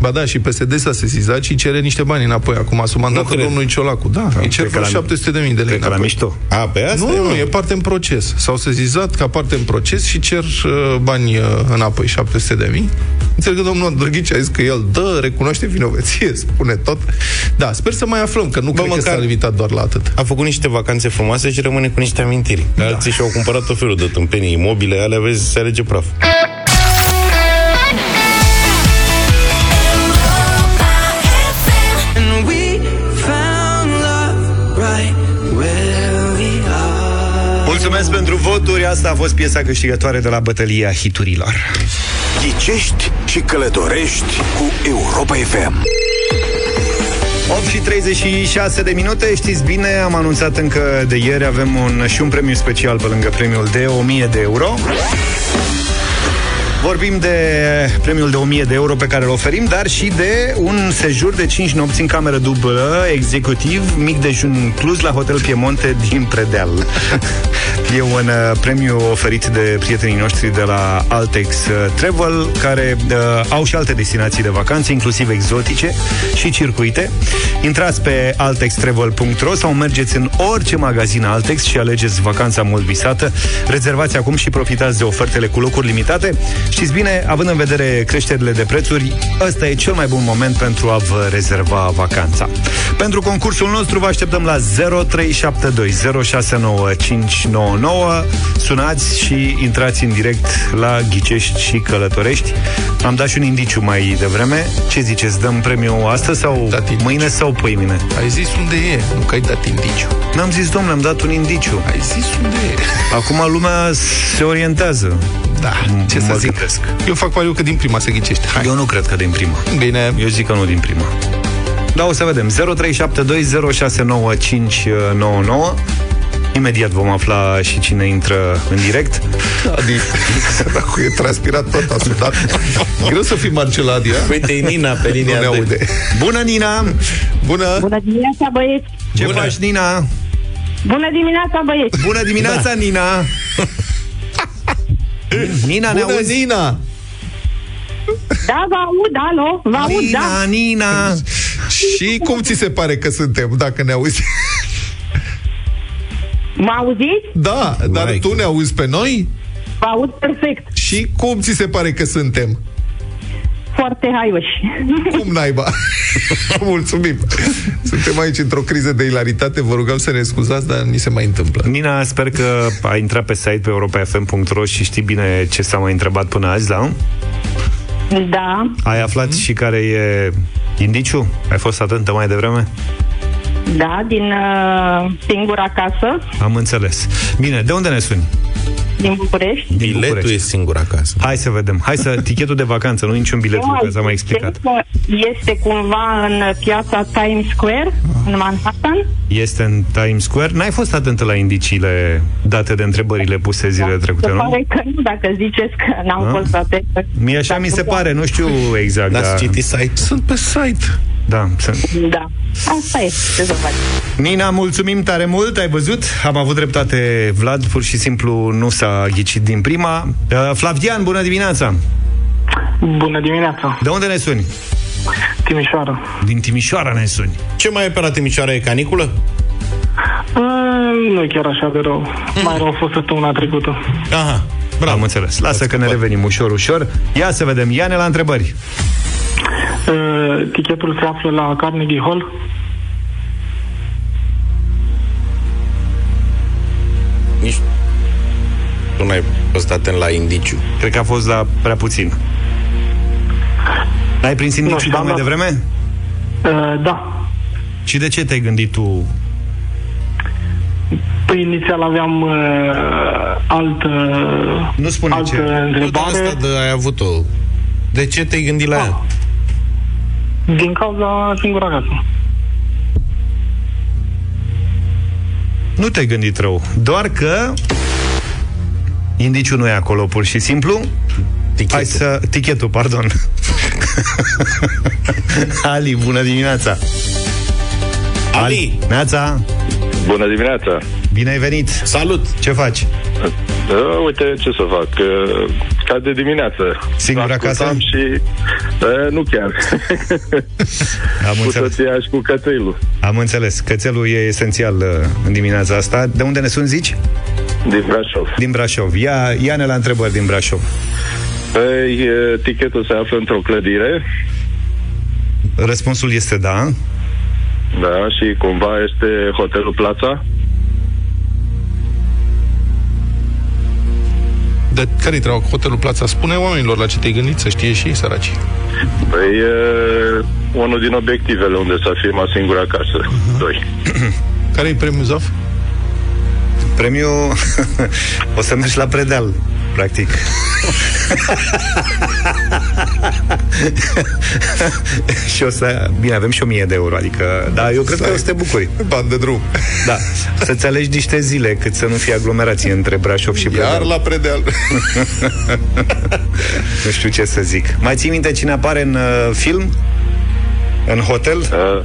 Ba da, și PSD s-a sesizat și cere niște bani înapoi. Acum a mandatul cred. domnului Ciolacu. Da, îi cer cred că vreo la- 700 de mii de lei Cred că la înapoi. mișto. A, pe asta Nu, e, nu, mă. e parte în proces. S-au sezizat ca parte în proces și cer uh, bani uh, înapoi, 700 de mii. Înțeleg că domnul Drăghici a zis că el dă, recunoaște vinovăție, spune tot. Da, sper să mai aflăm, că nu cred că măcar- s-a limitat doar la atât. A făcut niște vacanțe frumoase și rămâne cu niște amintiri. Da. Alții și-au cumpărat tot felul de tâmpenii imobile, alea vezi, se alege praf. Mulțumesc pentru voturi. Asta a fost piesa câștigătoare de la bătălia hiturilor. Ghicești și călătorești cu Europa FM. 8 și 36 de minute, știți bine, am anunțat încă de ieri, avem un, și un premiu special pe lângă premiul de 1000 de euro. Vorbim de premiul de 1000 de euro pe care îl oferim, dar și de un sejur de 5 nopți în cameră dublă, executiv, mic dejun inclus la Hotel Piemonte din Predeal. e un uh, premiu oferit de prietenii noștri de la Altex uh, Travel, care uh, au și alte destinații de vacanțe, inclusiv exotice și circuite. Intrați pe altextravel.ro sau mergeți în orice magazin Altex și alegeți vacanța mult visată. Rezervați acum și profitați de ofertele cu locuri limitate. Știți bine, având în vedere creșterile de prețuri, ăsta e cel mai bun moment pentru a vă rezerva vacanța. Pentru concursul nostru vă așteptăm la 0372069599. Sunați și intrați în direct la Ghicești și Călătorești. Am dat și un indiciu mai devreme. Ce ziceți, dăm premiul astăzi sau Dat indiciu. mâine sau pâine? Ai zis unde e, nu că ai dat indiciu. N-am zis, domnule, am dat un indiciu. Ai zis unde e. Acum lumea se orientează. Da, ce Mă să zic. gândesc. Eu fac pariu că din prima se ghicește. Hai. Eu nu cred că din prima. Bine. Eu zic că nu din prima. Da, o să vedem. 0372069599. Imediat vom afla și cine intră în direct. Adi, dacă e transpirat tot, a sudat. Greu să fii Marcel Adi, a? Uite, e Nina pe linia Nu ne de- aude. Bună, Nina! Bună! Bună dimineața, băieți! Ce faci, Nina? Bună dimineața, băieți! Bună dimineața, da. Nina! Nina, ne Bună, auzi? Nina! Da, vă aud, alo, vă aud, Nina, da. Nina! Și cum ți se pare că suntem, dacă ne auzi? Mă auziți? Da, dar Vai. tu ne auzi pe noi? Vă aud perfect. Și cum ți se pare că suntem? Foarte haioși. Cum naiba? Mulțumim! Suntem aici într-o criză de ilaritate, vă rugăm să ne scuzați, dar ni se mai întâmplă. Nina, sper că ai intrat pe site pe europafm.ro și știi bine ce s-a mai întrebat până azi, da? Da, Ai aflat și care e indiciu? Ai fost atentă mai devreme? Da, din uh, singura casă, Am înțeles. Bine, de unde ne suni? Din București. Din Biletul București. e singur acasă. Hai să vedem. Hai să... Tichetul de vacanță, nu niciun bilet, Nu, că ți-am mai explicat. cred că Este cumva în piața Times Square, în Manhattan. Este în Times Square. N-ai fost atentă la indiciile date de întrebările puse zilele trecute, Se nu? pare că nu, dacă ziceți că n-am Da? fost atentă. Mie așa Dacă mi se da. pare, nu știu exact. N-ați dar- citit site? Sunt pe site. Da, sunt. Da, asta e, ce să faci. Nina, mulțumim tare mult, ai văzut? Am avut dreptate, Vlad, pur și simplu nu s-a ghicit din prima. Uh, Flavian, bună dimineața! Bună dimineața, De unde ne suni? Timișoara. Din Timișoara ne suni. Ce mai e pe la Timișoara? E caniculă? Uh, nu e chiar așa de rău. Mai rău a fost săptămâna trecută. Aha, Bravo. Am înțeles. Lasă că ne revenim ușor, ușor. Ia să vedem. Ia-ne la întrebări. Uh, tichetul se află la Carnegie Hall. nici tu n-ai fost atent la indiciu. Cred că a fost la prea puțin. N-ai prins indiciul știu, de am mai dat. devreme? Uh, da. Și de ce te-ai gândit tu? Păi inițial aveam uh, altă, Nu spune altă ce. Nu, dar întrebare. asta de, ai avut-o. De ce te-ai gândit la ea? Din cauza singura casă. Nu te-ai gândit rău. Doar că Indiciul nu e acolo, pur și simplu. Tichetul. Hai să... Tichetul, pardon. Ali, bună dimineața! Ali! Neața! Bună dimineața! Bine ai venit! Salut! Ce faci? Uh, uite ce să fac. Uh, ca de dimineață. Singur Ascultam acasă? și... Uh, nu chiar. Am cu înțeles. soția și cu cățelul. Am înțeles. Cățelul e esențial uh, în dimineața asta. De unde ne sun, zici? Din Brașov. Din Brașov. Ia, ia-ne la întrebări din Brașov. Păi, uh, tichetul se află într-o clădire. Răspunsul este da. Da, și cumva este hotelul Plața. De care-i treaba cu hotelul Plața? Spune oamenilor la ce te-ai gândit, să știe și ei, săraci. Păi, uh, unul din obiectivele unde să afirma singur acasă. Doi. Care-i premiul Zaf? Premiul... o să mergi la predeal, practic. și o să... Bine, avem și 1000 de euro, adică... Da, eu cred că o să te bucuri. Bani de drum. Da. Să-ți alegi niște zile cât să nu fie aglomerație între Brașov și Predeal. Iar la predeal. nu știu ce să zic. Mai ții minte cine apare în uh, film? În hotel? Uh,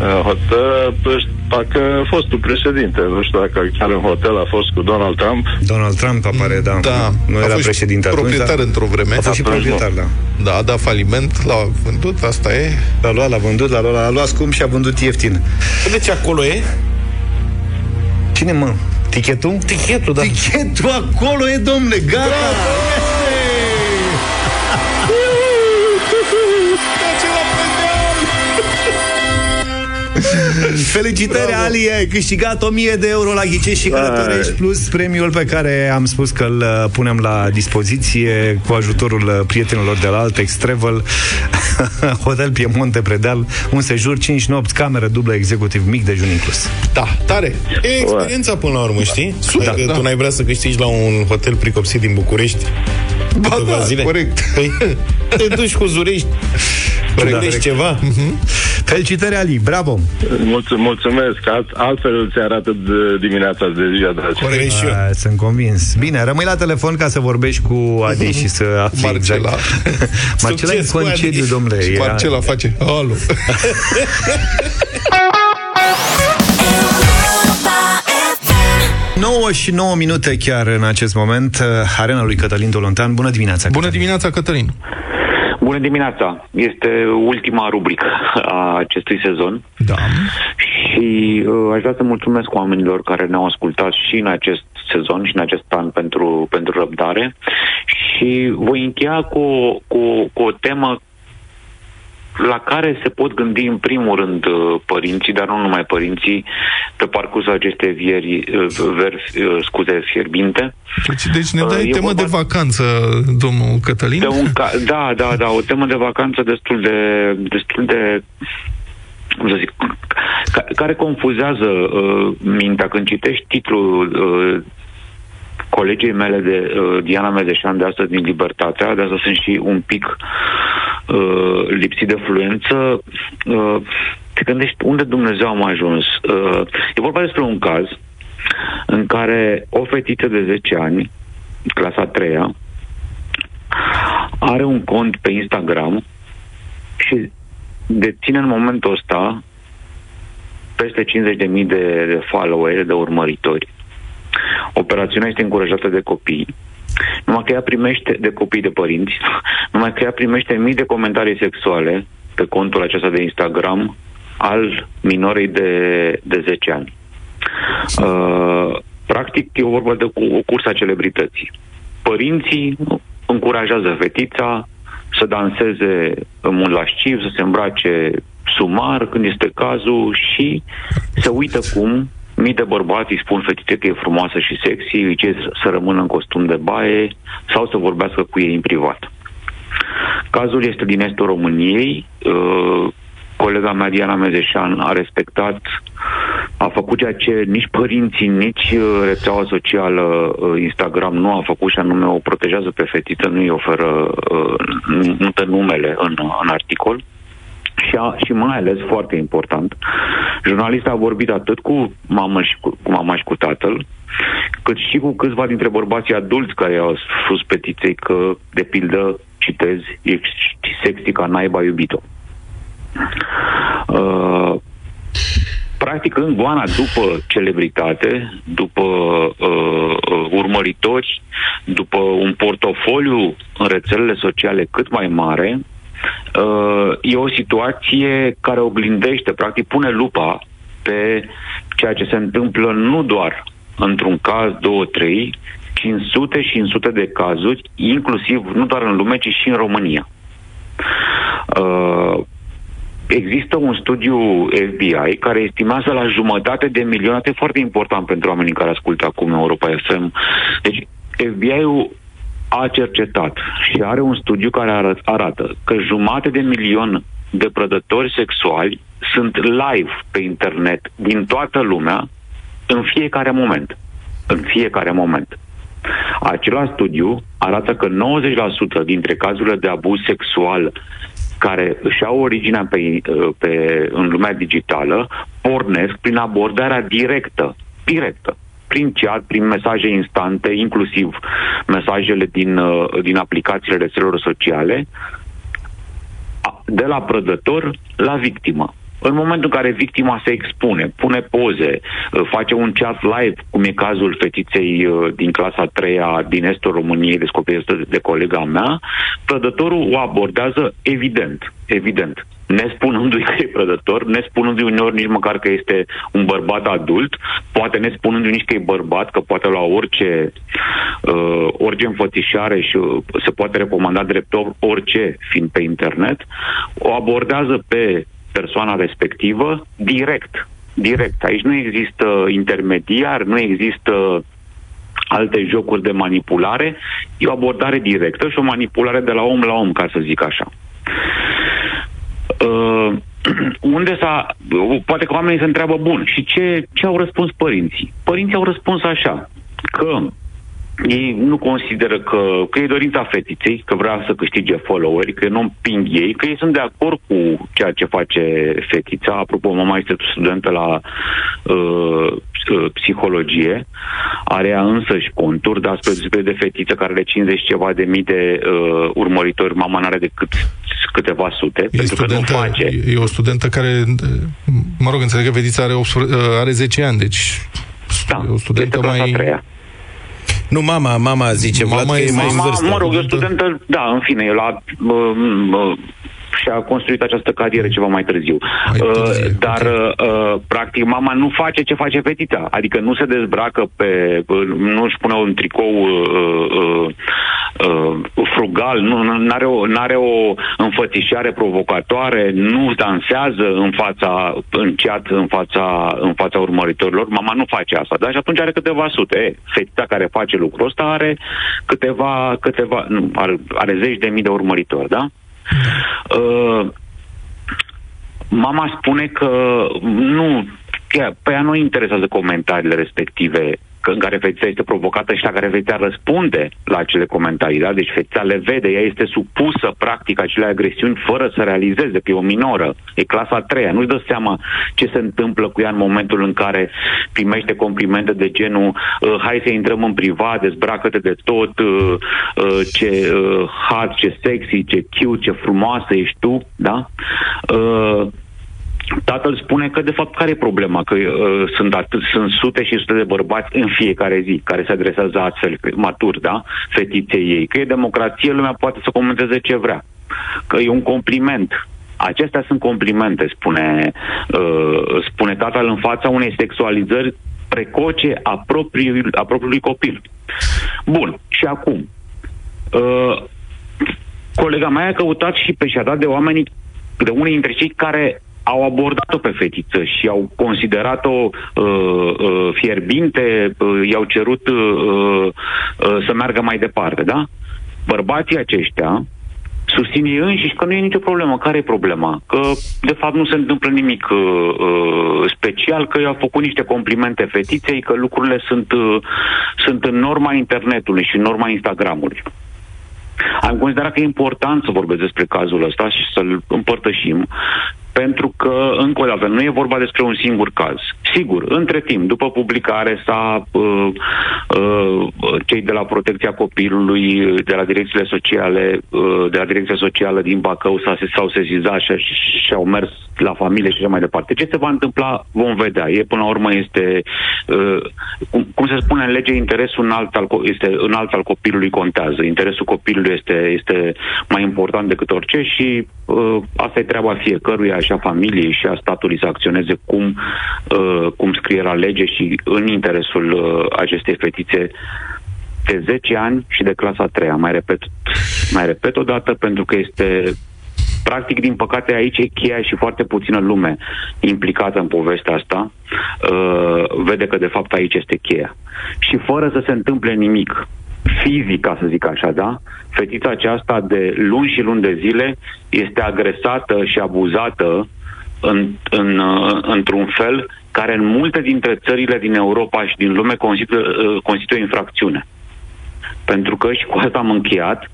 uh, hotel, uh, parcă fostul președinte. Nu știu dacă chiar în hotel a fost cu Donald Trump. Donald Trump apare, da. Da, Nu a era fost președinte atunci, proprietar dar- într-o vreme. A fost și Atunci proprietar, nu. da. Da, a dat faliment, l-a vândut, asta e. L-a luat, l-a vândut, l-a luat, l-a luat scump și a vândut ieftin. Deci acolo e? Cine, mă? Tichetul? Tichetul, da. Tichetul acolo e, domnule, gata! Felicitări, Ali, ai câștigat 1000 de euro la Ghicești și Călătorești, plus premiul pe care am spus că îl uh, punem la dispoziție cu ajutorul uh, prietenilor de la Altex Travel, Hotel Piemonte Predeal, un sejur, 5 nopți, cameră dublă, executiv mic dejun inclus. Da, tare. E experiența până la urmă, știi? Super, Dacă da. tu n-ai vrea să câștigi la un hotel pricopsit din București Ba câteva da, zile. corect. Păi, te duci cu zurești, pregătești ceva. Felicitări, Ali, bravo! Mulț- mulțumesc, Alt, altfel îți arată de dimineața de ziua de azi. Corect și eu. A, sunt convins. Bine, rămâi la telefon ca să vorbești cu Adi și să afli Marcela. exact. Marcela e în Succes cu Adi. concediu, domnule. Și Era- Marcela face, alo. 9 și 9 minute chiar în acest moment. uh, Arena lui Cătălin Tolontan. Bună dimineața! Bună Cătălin. dimineața, Cătălin. Bună dimineața! Este ultima rubrică a acestui sezon Da. și uh, aș vrea să mulțumesc oamenilor care ne-au ascultat și în acest sezon și în acest an pentru, pentru răbdare și voi încheia cu, cu, cu o temă la care se pot gândi în primul rând uh, părinții, dar nu numai părinții, pe parcursul acestei vieri, uh, ver, uh, scuze, fierbinte. Deci, deci ne Uh, dai e temă vorba- de vacanță, domnul Cătălin? De un ca- da, da, da, o temă de vacanță destul de, destul de cum să zic, ca, care confuzează uh, mintea când citești titlul uh, colegii mele de uh, Diana Medeșan de astăzi din Libertatea, de asta sunt și un pic uh, lipsit de fluență, uh, te gândești unde Dumnezeu am ajuns. Uh, e vorba despre un caz în care o fetiță de 10 ani, clasa 3 are un cont pe Instagram și deține în momentul ăsta peste 50.000 de, de followeri, de urmăritori. Operațiunea este încurajată de copii. Numai că ea primește de copii de părinți, numai că ea primește mii de comentarii sexuale pe contul acesta de Instagram al minorei de, de 10 ani. Uh, practic, e vorba de cu, o cursă a celebrității. Părinții încurajează fetița să danseze în mod lasciv, să se îmbrace sumar când este cazul și să uită cum mii de bărbați îi spun fetițe că e frumoasă și sexy, îi cer să rămână în costum de baie sau să vorbească cu ei în privat. Cazul este din estul României. Uh, colega mea, Diana Mezeșan, a respectat, a făcut ceea ce nici părinții, nici uh, rețeaua socială uh, Instagram nu a făcut și anume o protejează pe fetiță, nu îi oferă, uh, nu nu dă numele în, în articol. Și, a, și mai ales, foarte important, jurnalista a vorbit atât cu mama și cu, cu mama și cu tatăl, cât cât și cu câțiva dintre bărbații adulți care au spus petiției că, de pildă, citez, ești sexy ca naiba iubito. Uh, practic în goana după celebritate, după uh, uh, urmăritori, după un portofoliu în rețelele sociale cât mai mare, uh, e o situație care oglindește, practic pune lupa pe ceea ce se întâmplă nu doar într-un caz, două, trei, ci în sute și în sute de cazuri, inclusiv nu doar în lume, ci și în România. Uh, Există un studiu FBI care estimează la jumătate de milioane, foarte important pentru oamenii care ascultă acum Europa FM. Deci FBI-ul a cercetat și are un studiu care arăt, arată că jumate de milion de prădători sexuali sunt live pe internet din toată lumea în fiecare moment. În fiecare moment. Același studiu arată că 90% dintre cazurile de abuz sexual care își au originea pe, pe, în lumea digitală, pornesc prin abordarea directă, directă, prin chat, prin mesaje instante, inclusiv mesajele din, uh, din aplicațiile rețelelor sociale, de la prădător la victimă. În momentul în care victima se expune, pune poze, uh, face un chat live, cum e cazul fetiței uh, din clasa 3 din estul României, descoperită de colega mea, prădătorul o abordează evident, evident, nespunându-i că e prădător, nespunându-i uneori nici măcar că este un bărbat adult, poate nespunându-i nici că e bărbat, că poate lua orice, uh, orice înfățișare și uh, se poate recomanda drept orice fiind pe internet, o abordează pe persoana respectivă direct. Direct. Aici nu există intermediar, nu există alte jocuri de manipulare, e o abordare directă și o manipulare de la om la om, ca să zic așa. Uh, unde s-a... Poate că oamenii se întreabă, bun, și ce, ce au răspuns părinții? Părinții au răspuns așa, că ei nu consideră că, că e dorința fetiței, că vrea să câștige followeri, că nu împing ei, că ei sunt de acord cu ceea ce face fetița. Apropo, mama este studentă la uh, uh, psihologie, are ea însăși conturi, dar spre deosebire de fetiță care are 50 ceva de mii de uh, urmăritori, mama n-are decât câteva sute, E, pentru că nu studentă, face. e o studentă care, mă rog, înțeleg că fetița are, 8, are 10 ani, deci da, e o studentă este clasa mai... a treia. Nu, mama, mama zice, Mama Vlad, că e e mai în Mama, vârstă. mă rog, e o studentă, da, în fine, e la... Uh, uh, și-a construit această carieră ceva mai târziu. Mai uh, târziu, dar, uh, practic, mama nu face ce face fetița. Adică nu se dezbracă pe... Uh, nu își pune un tricou uh, uh, uh, frugal, nu are o, n-are o înfățișare provocatoare, nu dansează în fața, în chat, în fața, în fața urmăritorilor. Mama nu face asta. Dar și atunci are câteva sute. E, fetița care face lucrul ăsta are câteva, câteva nu, are, are zeci de mii de urmăritori, da? Uh, mama spune că nu, chiar, pe ea nu interesează comentariile respective. că, în care fetița este provocată și la care fetița răspunde la acele comentarii, da? Deci fetița le vede, ea este supusă practic acele agresiuni fără să realizeze că e o minoră, e clasa a treia, nu-și dă seama ce se întâmplă cu ea în momentul în care primește complimente de genul uh, hai să intrăm în privat, dezbracă-te de tot, uh, uh, ce uh, hot, ce sexy, ce cute, ce frumoasă ești tu, da? Uh, Tatăl spune că, de fapt, care e problema? Că uh, sunt, atât, sunt sute și sute de bărbați în fiecare zi care se adresează astfel, maturi, da? Fetiței ei. Că e democrație, lumea poate să comenteze ce vrea. Că e un compliment. Acestea sunt complimente, spune, uh, spune tatăl în fața unei sexualizări precoce a, propriului, a propriului copil. Bun, și acum. Uh, colega mea a căutat și pe și-a dat de oamenii, de unii dintre cei care au abordat-o pe fetiță și au considerat-o uh, uh, fierbinte, uh, i-au cerut uh, uh, să meargă mai departe, da? Bărbații aceștia susțin ei înșiși că nu e nicio problemă. Care e problema? Că, de fapt, nu se întâmplă nimic uh, uh, special, că i-au făcut niște complimente fetiței, că lucrurile sunt, uh, sunt în norma internetului și în norma Instagramului. Am considerat că e important să vorbesc despre cazul ăsta și să-l împărtășim, pentru că, încă o dată, nu e vorba despre un singur caz. Sigur, între timp, după publicare, s-a, uh, uh, cei de la Protecția Copilului, de la direcțiile sociale, uh, de la Direcția Socială din Bacău s-a, s-au sezizat și, și au mers la familie și așa mai departe. Ce se va întâmpla, vom vedea. E, până la urmă, este, uh, cum, cum se spune în lege, interesul înalt al, co- este, înalt al copilului contează. Interesul copilului este, este mai important decât orice și uh, asta e treaba fiecăruia și a familiei și a statului să acționeze cum, uh, cum scrie la lege și în interesul uh, acestei fetițe de 10 ani și de clasa 3 Mai repet, mai repet o dată pentru că este practic, din păcate, aici e cheia și foarte puțină lume implicată în povestea asta uh, vede că, de fapt, aici este cheia. Și fără să se întâmple nimic fizic, ca să zic așa, da? Fetița aceasta de luni și luni de zile este agresată și abuzată în, în, uh, într-un fel care în multe dintre țările din Europa și din lume constituie, uh, constituie infracțiune. Pentru că, și cu asta am încheiat,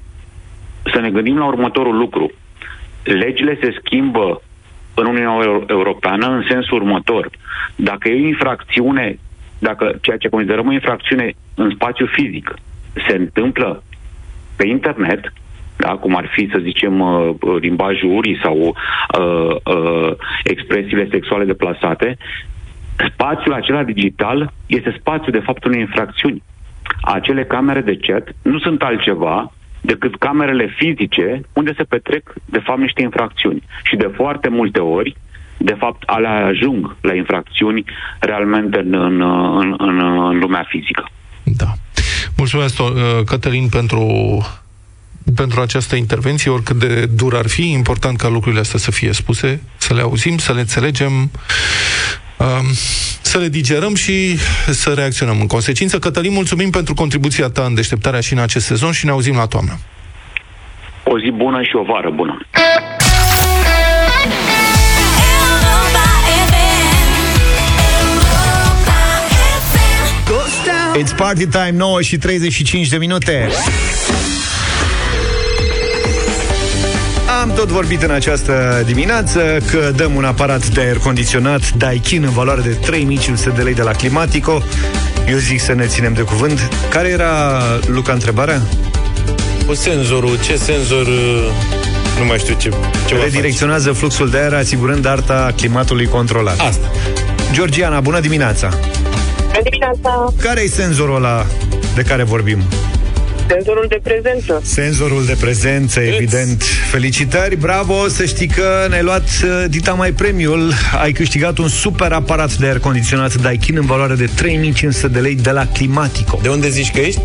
să ne gândim la următorul lucru. Legile se schimbă în Uniunea Euro- Europeană în sensul următor. Dacă e o infracțiune, dacă ceea ce considerăm o infracțiune în spațiu fizic se întâmplă pe internet, da, cum ar fi, să zicem, uh, uh, limbajul urii sau uh, uh, expresiile sexuale deplasate, spațiul acela digital este spațiul, de fapt, unei infracțiuni. Acele camere de chat nu sunt altceva decât camerele fizice unde se petrec, de fapt, niște infracțiuni. Și de foarte multe ori, de fapt, alea ajung la infracțiuni realmente în, în, în, în, în lumea fizică. Mulțumesc, uh, Cătălin, pentru pentru această intervenție, oricât de dur ar fi, important ca lucrurile astea să fie spuse, să le auzim, să le înțelegem, um, să le digerăm și să reacționăm în consecință. Cătălin, mulțumim pentru contribuția ta în deșteptarea și în acest sezon și ne auzim la toamnă. O zi bună și o vară bună. It's party time, 9 și 35 de minute. Am tot vorbit în această dimineață că dăm un aparat de aer condiționat Daikin în valoare de 3500 de lei de la Climatico. Eu zic să ne ținem de cuvânt. Care era, Luca, întrebarea? Cu senzorul, ce senzor... uh, Nu mai știu ce... ce Redirecționează fluxul de aer asigurând arta climatului controlat. Asta. Georgiana, bună dimineața! Bună dimineața! Care e senzorul ăla de care vorbim? Senzorul de prezență. Senzorul de prezență, evident. Felicitări, bravo, să știi că ne-ai luat uh, dita mai premiul. Ai câștigat un super aparat de aer condiționat Daikin în valoare de 3500 de lei de la Climatico. De unde zici că ești?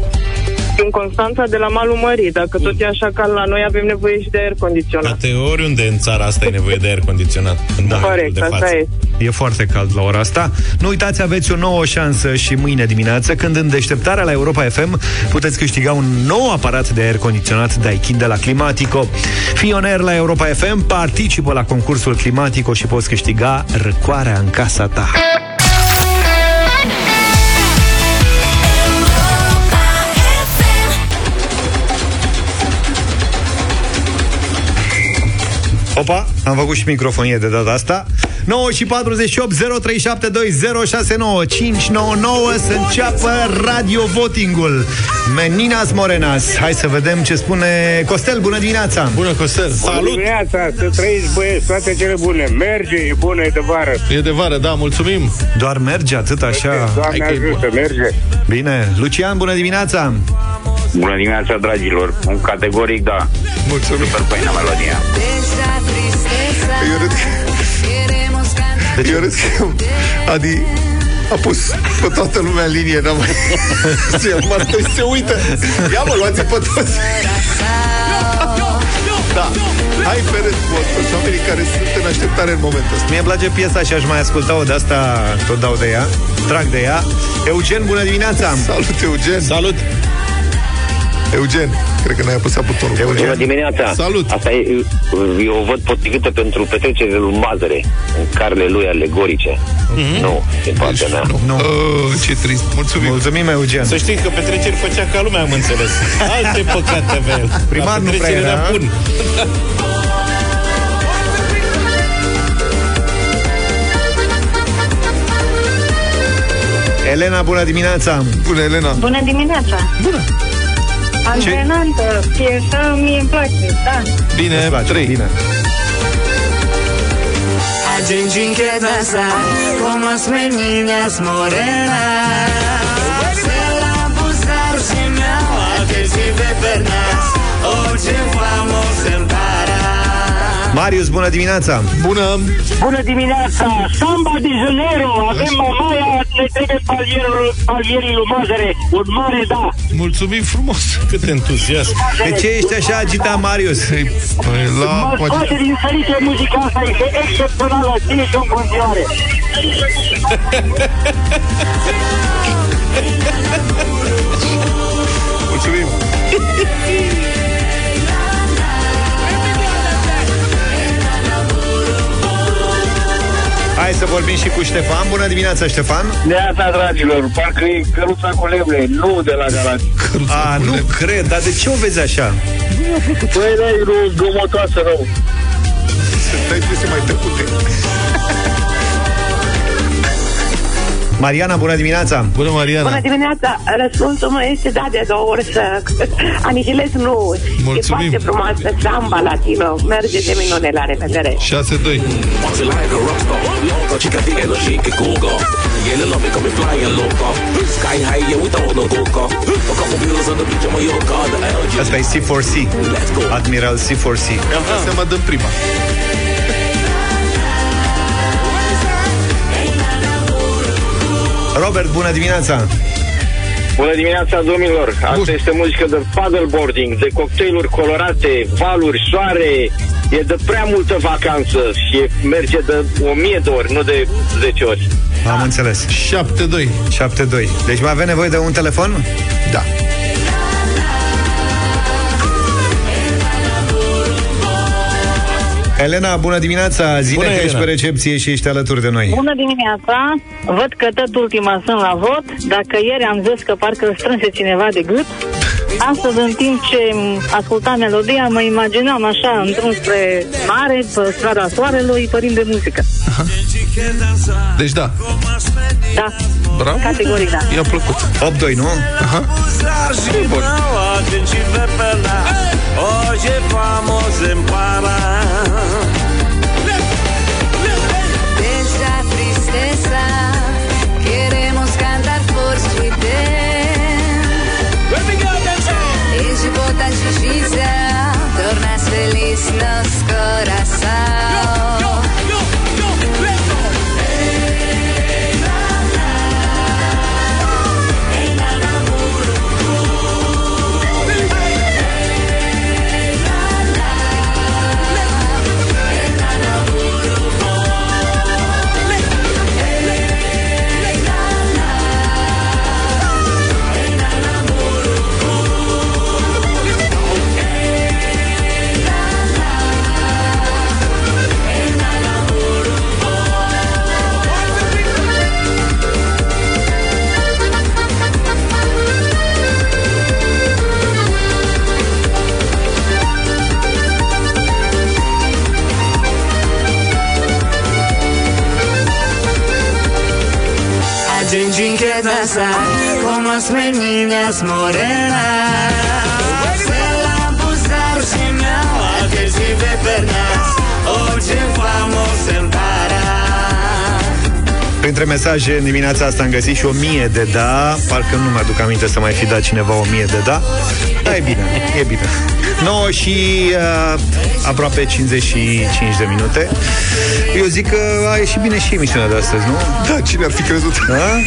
În Constanța de la Malul Mării. Dacă tot e așa ca la noi, avem nevoie și de aer condiționat. Poate oriunde în țara asta ai nevoie de aer condiționat. În momentul Corect, de asta față. e. E foarte cald la ora asta. Nu uitați, aveți o nouă șansă și mâine dimineață, când în deșteptarea la Europa FM puteți câștiga un nou aparat de aer condiționat Daikin de la Climatico. Fii on air la Europa FM, participă la concursul Climatico și poți câștiga răcoarea în casa ta. Opa, am făcut și microfonie de data asta. 9 și 48 0372069599 Să înceapă radio votingul. Meninas Morenas Hai să vedem ce spune Costel, bună dimineața! Bună, Costel, Bună dimineața, să trăiți băieți, toate cele bune. Merge, e bună, e de vară. E de vară, da, mulțumim. Doar merge atât așa. Doamne ajută, merge. Bine, Lucian, bună dimineața Bună dimineața, dragilor. Un categoric, da. Mulțumim. Super faină melodia. Eu râd că... Eu râd că Adi a pus pe toată lumea în linie, n-am mai... se, mă, se uită. Ia mă, luați pe toți. Da. Hai pe rând cu toți oamenii care sunt în așteptare în momentul ăsta. Mie îmi place piesa și aș mai asculta-o de asta Tot dau de ea, trag de ea Eugen, bună dimineața Salut, Eugen Salut Eugen, cred că n-ai apăsat butonul. Eugen. Bună dimineața! Salut! Asta e, eu o văd potrivită pentru petrecerile lui Mazăre, în carele lui alegorice. Mm-hmm. Nu, din deci, partea mea. Nu. nu. Oh, ce trist. Mulțumim. Mulțumim, Eugen. Să știți că petreceri făcea ca lumea, am înțeles. Alte păcate avea el. Primar nu prea era. Bun. Elena, bună dimineața! Bună, Elena! Bună dimineața! Bună! Antrenantă, piesă, mie îmi place, da. Bine, place, 3. bine. A gente em que dançar como as meninas morenas. Se la abusar se meaua que se ve pernas. Hoje vamos em parar. Marius, bună dimineața! Bună! Bună dimineața! Samba de Janeiro! Avem mamaia, ne trebuie palierul, palierii lui Mazăre. Un mare da! Mulțumim frumos! Cât entuziasm! De ce ești așa agitat, Marius? Păi, la... Mă scoate din sărite muzica asta, este excepțională, ține și în continuare. Hai să vorbim și cu Ștefan. Bună dimineața, Ștefan! Neața, dragilor, parcă e căruța cu lemne, nu de la Galați. A, nu cred, dar de ce o vezi așa? Păi, da, e o zgomotoasă rău. Dai piese mai tăcute. Mariana, bună dimineața! Bună, Mariana! Bună dimineața! Răspunsul meu este da de două ori să anihilez nu. Mulțumim. E foarte frumoasă, samba latino, merge de minune, la revedere! 6-2. Party like a rockstar. Loco, chica tiene lo chic que Robert, bună dimineața! Bună dimineața, domnilor! Asta este muzică de paddleboarding, de cocktailuri colorate, valuri, soare. E de prea multă vacanță și e- merge de o mie de ori, nu de 10 ori. Am înțeles. 7-2. 7-2. Deci mai avem nevoie de un telefon? Da. Elena, bună dimineața! Zine Bună, că ești Elena. pe recepție și ești alături de noi. Bună dimineața! Văd că tot ultima sunt la vot. Dacă ieri am zis că parcă îl strânse cineva de gât, astăzi, în timp ce ascultam melodia, mă imaginam așa, în drum spre mare, pe strada soarelui, părind de muzică. Deci da. Da, Bravo. categoric da. I-a plăcut. 8-2, nu? Aha. Bun. Hoje vamos embora. Printre mesaje în dimineața asta am găsit și o mie de da Parcă nu mi-aduc aminte să mai fi dat cineva o mie de da Da, e bine, e bine 9 și uh, aproape 55 de minute Eu zic că a ieșit bine și emisiunea de astăzi, nu? Da, cine ar fi crezut? Da?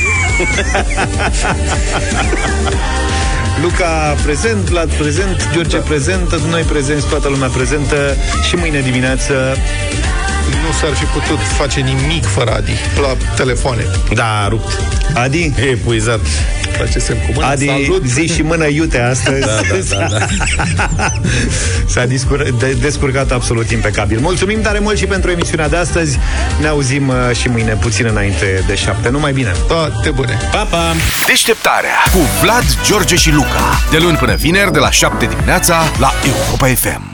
Luca prezent, Vlad prezent, George da. prezent, noi prezenți, toată lumea prezentă și mâine dimineață Nu s-ar fi putut face nimic fără Adi la telefoane. Da, a rupt. Adi? E epuizat. Face semn cu mâna. Adi, Salut. zi și mână iute astăzi. Da, da, da, da. S-a discur- de- descurcat absolut impecabil. Mulțumim tare mult și pentru emisiunea de astăzi. Ne auzim uh, și mâine, puțin înainte de șapte. Numai bine! Toate bune! Pa, pa! Deșteptarea cu Vlad, George și Luca. De luni până vineri, de la 7 dimineața, la Europa FM.